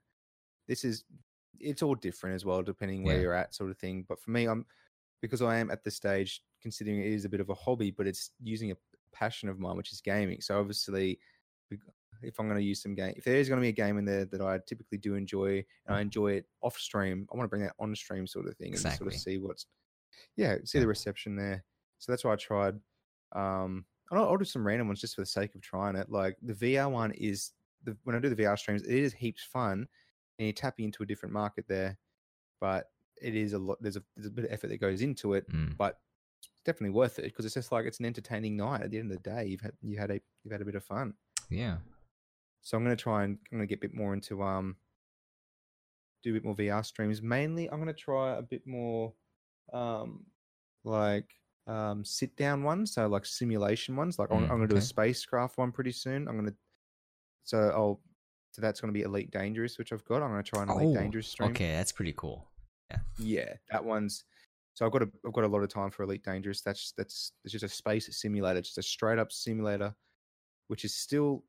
this is it's all different as well, depending where Yeah. you're at, sort of thing. But for me, I'm because I am at this stage, considering it is a bit of a hobby, but it's using a passion of mine, which is gaming. So obviously, if I'm going to use some game. If there's going to be a game in there that I typically do enjoy and I mm. enjoy it off stream, I want to bring that on stream sort of thing and sort of see what's yeah, see Yeah. the reception there. So that's why I tried. Um, I'll, I'll do some random ones just for the sake of trying it. Like the VR one is the when I do the VR streams, it is heaps fun, and you're tapping into a different market there, but it is a lot. There's a there's a bit of effort that goes into it, Mm. but it's definitely worth it because it's just like it's an entertaining night. At the end of the day, you've had you had a you've had a bit of fun. Yeah. So I'm going to try and I'm going to get a bit more into um do a bit more VR streams. Mainly, I'm going to try a bit more um like um sit down ones, so like simulation ones. Like I'm, Mm, I'm going to do a spacecraft one pretty soon. I'm going to so I'll so that's going to be Elite Dangerous, which I've got. I'm going to try an Elite Oh, Dangerous stream. okay, that's pretty cool. Yeah, yeah, that one's. So I've got a I've got a lot of time for Elite Dangerous. That's that's it's just a space simulator, just a straight up simulator, which is still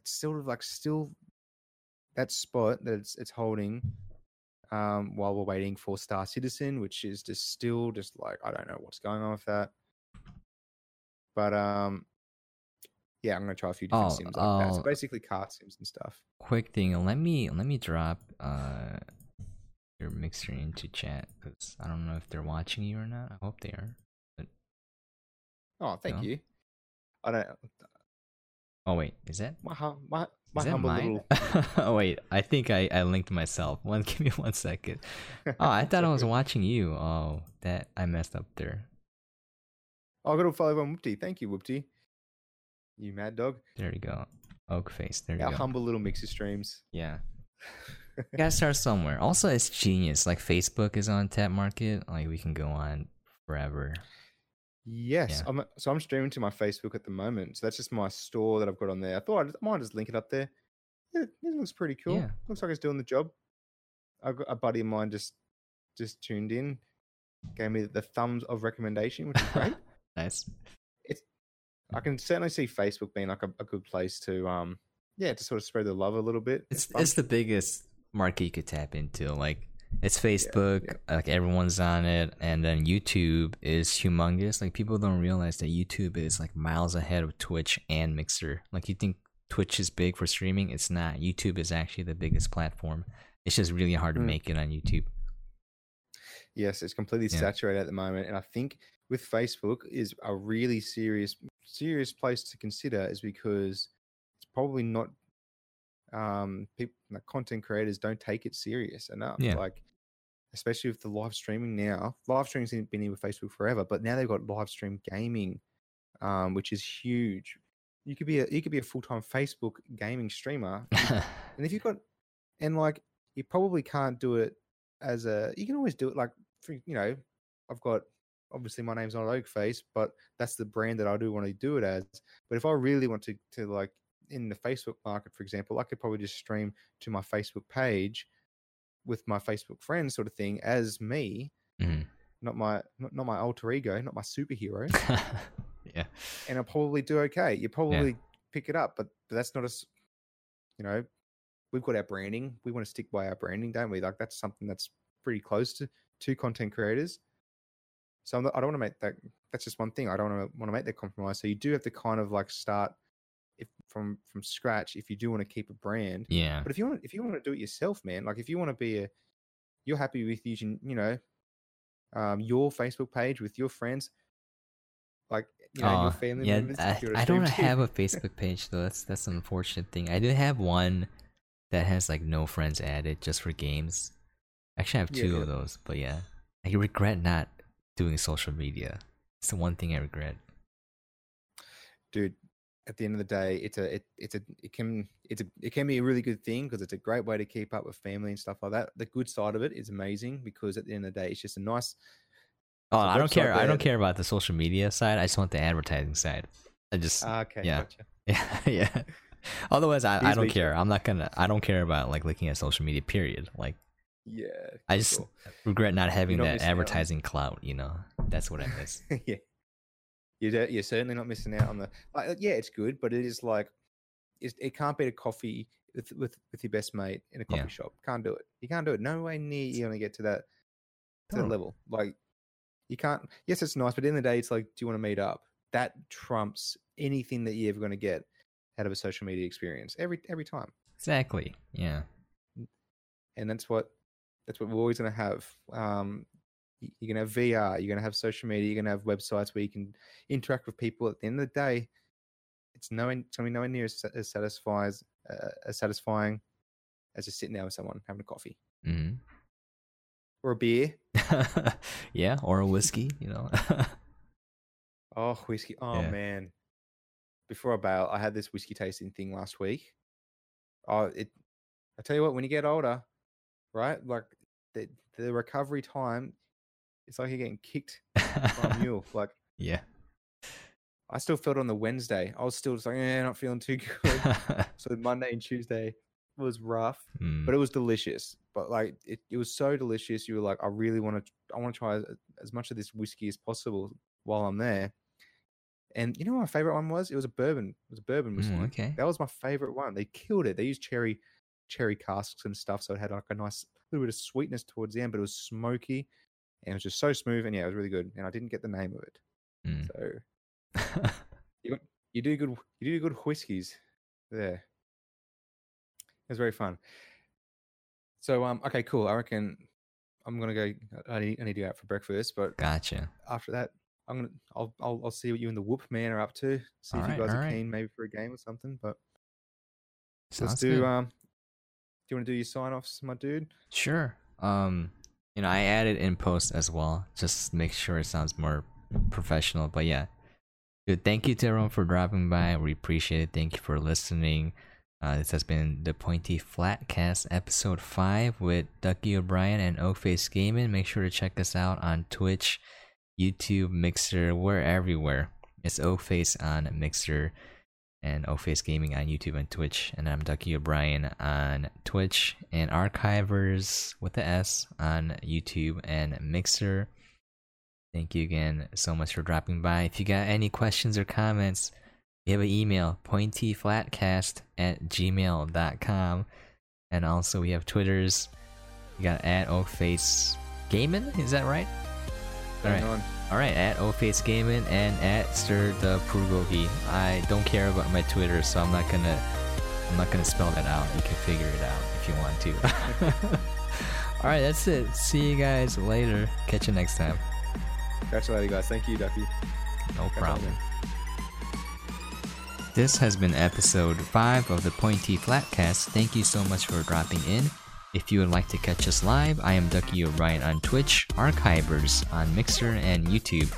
it's sort of like still that spot that it's it's holding um while we're waiting for Star Citizen, which is just still just like I don't know what's going on with that. But um yeah, I'm gonna try a few different Oh, sims like that. So oh. basically kart sims and stuff. Quick thing, let me let me drop uh your mixer into chat because I don't know if they're watching you or not. I hope they are. Oh, thank No? you. I don't Oh wait, is that my hum, my my is that humble mine? little oh wait, I think I I linked myself. One, give me one second. Oh, I thought I was watching you. Oh, that I messed up there. Oh, I got to follow on Whoopty. Thank you, Whoopty. You mad dog. There you go. Oakface. There you go. humble little mixer streams. Yeah. Gotta start somewhere. Also, it's genius. Like Facebook is on tap market. Like we can go on forever. Yes. Yeah. I'm, so I'm streaming to my Facebook at the moment. So that's just my store that I've got on there. I thought I'd, I might just link it up there. Yeah, it looks pretty cool. Yeah. Looks like it's doing the job. I got a buddy of mine just just tuned in, gave me the thumbs of recommendation, which is great. nice. It's I can certainly see Facebook being like a, a good place to um yeah to sort of spread the love a little bit. It's fun. it's the biggest market you could tap into. Like it's Facebook, yeah. like everyone's on it, and then YouTube is humongous. Like people don't realize that YouTube is like miles ahead of Twitch and Mixer. Like you think Twitch is big for streaming, it's not. YouTube is actually the biggest platform. It's just really hard to Mm. make it on YouTube. Yes, it's completely Yeah. saturated at the moment, and I think with Facebook is a really serious serious place to consider is because it's probably not um people like content creators don't take it serious enough. Yeah. Like especially with the live streaming now. Live streaming's been here with Facebook forever, but now they've got live stream gaming, um, which is huge. You could be a you could be a full time Facebook gaming streamer and if you've got, and like, you probably can't do it as a, you can always do it like, for, you know, I've got, obviously my name's not Oakface, but that's the brand that I do want to do it as. But if I really want to, to like, in the Facebook market, for example, I could probably just stream to my Facebook page with my Facebook friends sort of thing as me, Mhm. not my, not, not my alter ego, not my superhero. yeah. and I'll probably do okay. You probably pick it up, but, but that's not as you know, we've got our branding. We want to stick by our branding, don't we? Like that's something that's pretty close to to content creators. So I'm not, I don't want to make that. That's just one thing. I don't want to want to make that compromise. So you do have to kind of like start from from scratch if you do want to keep a brand. Yeah. But if you want if you want to do it yourself, man, like if you want to be a, you're happy with using, you know, um, your Facebook page with your friends, like you know, Aw, your family yeah, members. I, if you're a I don't have a Facebook page though. That's that's an unfortunate thing. I do have one that has like no friends added just for games. Actually, I have Yeah, two yeah. of those, but yeah, I regret not doing social media. It's the one thing I regret. dude at the end of the day it's a it, it's a it can it's a it can be a really good thing because it's a great way to keep up with family and stuff like that the good side of it is amazing because at the end of the day it's just a nice Oh, I don't care. I don't care about the social media side. I just want the advertising side. I just Ah, okay yeah. gotcha. yeah yeah. Otherwise, I, I don't be sure. care. I'm not gonna. I don't care about like looking at social media. Period. Like yeah I just sure. regret not having that out advertising clout. You know, that's what I miss. yeah you're, you're certainly not missing out on the like, yeah it's good but it is like it's, it can't beat a coffee with, with with your best mate in a coffee Yeah. shop can't do it you can't do it no way near you're gonna get to that to that level like you can't yes it's nice but at the end of the day it's like do you want to meet up that trumps anything that you're ever going to get out of a social media experience every every time. Exactly. Yeah. and that's what that's what we're always going to have. Um, you're going to have VR, you're going to have social media, you're going to have websites where you can interact with people. At the end of the day, it's no, it's going to be nowhere near as, as satisfies uh, as satisfying as just sitting there with someone having a coffee hmm or a beer. yeah, or a whiskey, you know. Oh, whiskey! Oh Yeah. man! Before I bail, I had this whiskey tasting thing last week. Oh, it! I tell you what, when you get older, right? Like the the recovery time, it's like you're getting kicked by a mule. Like yeah. I still felt on the Wednesday. I was still just like, eh, not feeling too good. so Monday and Tuesday was rough, Mm, but it was delicious. But like it, it was so delicious. You were like, I really want to, I want to try as, as much of this whiskey as possible while I'm there. And you know what my favorite one was? It was a bourbon. It was a bourbon whiskey. mm, okay. That was my favorite one. They killed it. They used cherry, cherry casks and stuff, so it had like a nice little bit of sweetness towards the end, but it was smoky, and it was just so smooth. And yeah, it was really good. And I didn't get the name of it, Mm. so you you do good you do good whiskies there. It was very fun. So um okay cool. I reckon I'm gonna go. I need, I need to go out for breakfast, but gotcha. after that I'm gonna I'll I'll, I'll see what you and the Whoop Man are up to. See if Alright, you guys are alright. keen maybe for a game or something. But Sounds let's do good. um. Do you want to do your sign offs, my dude? Sure. Um, you know, I added in post as well, just make sure it sounds more professional. But yeah, good. Thank you to everyone for dropping by. We appreciate it. Thank you for listening. Uh, this has been the Pointy Flatcast episode five with Ducky O'Brien and Oakface Gaming. Make sure to check us out on Twitch, YouTube, Mixer. We're everywhere. It's Oakface on Mixer and Oakface Gaming on YouTube and Twitch. And I'm Ducky O'Brien on Twitch and Archivers with the S on YouTube and Mixer. Thank you again so much for dropping by. If you got any questions or comments, you have an email pointyflatcast at gmail.com. And also, we have Twitters. You got at Oakface Gaming, is that right? Hang Alright. on. All right, at Oakface Gaming and at Stir the Prugogi. I don't care about my Twitter, so I'm not gonna I'm not gonna spell that out. You can figure it out if you want to. All right, that's it. See you guys later. Catch you next time. Catch you later, guys. Thank you, Ducky. No Catch problem. This has been episode 5 of the Pointy Flatcast. Thank you so much for dropping in. If you would like to catch us live, I am Ducky O'Brien on Twitch, Archivers on Mixer and YouTube.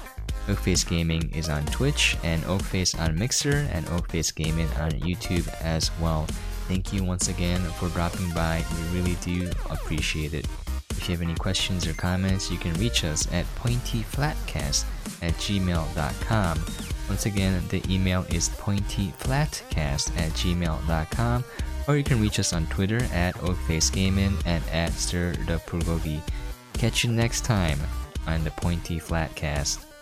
Oakface Gaming is on Twitch, and Oakface on Mixer, and Oakface Gaming on YouTube as well. Thank you once again for dropping by. We really do appreciate it. If you have any questions or comments, you can reach us at pointyflatcast at gmail.com. Once again, the email is pointyflatcast at gmail.com, or you can reach us on Twitter at OakFaceGaming and at Stir the. Catch you next time on the Pointy Flatcast.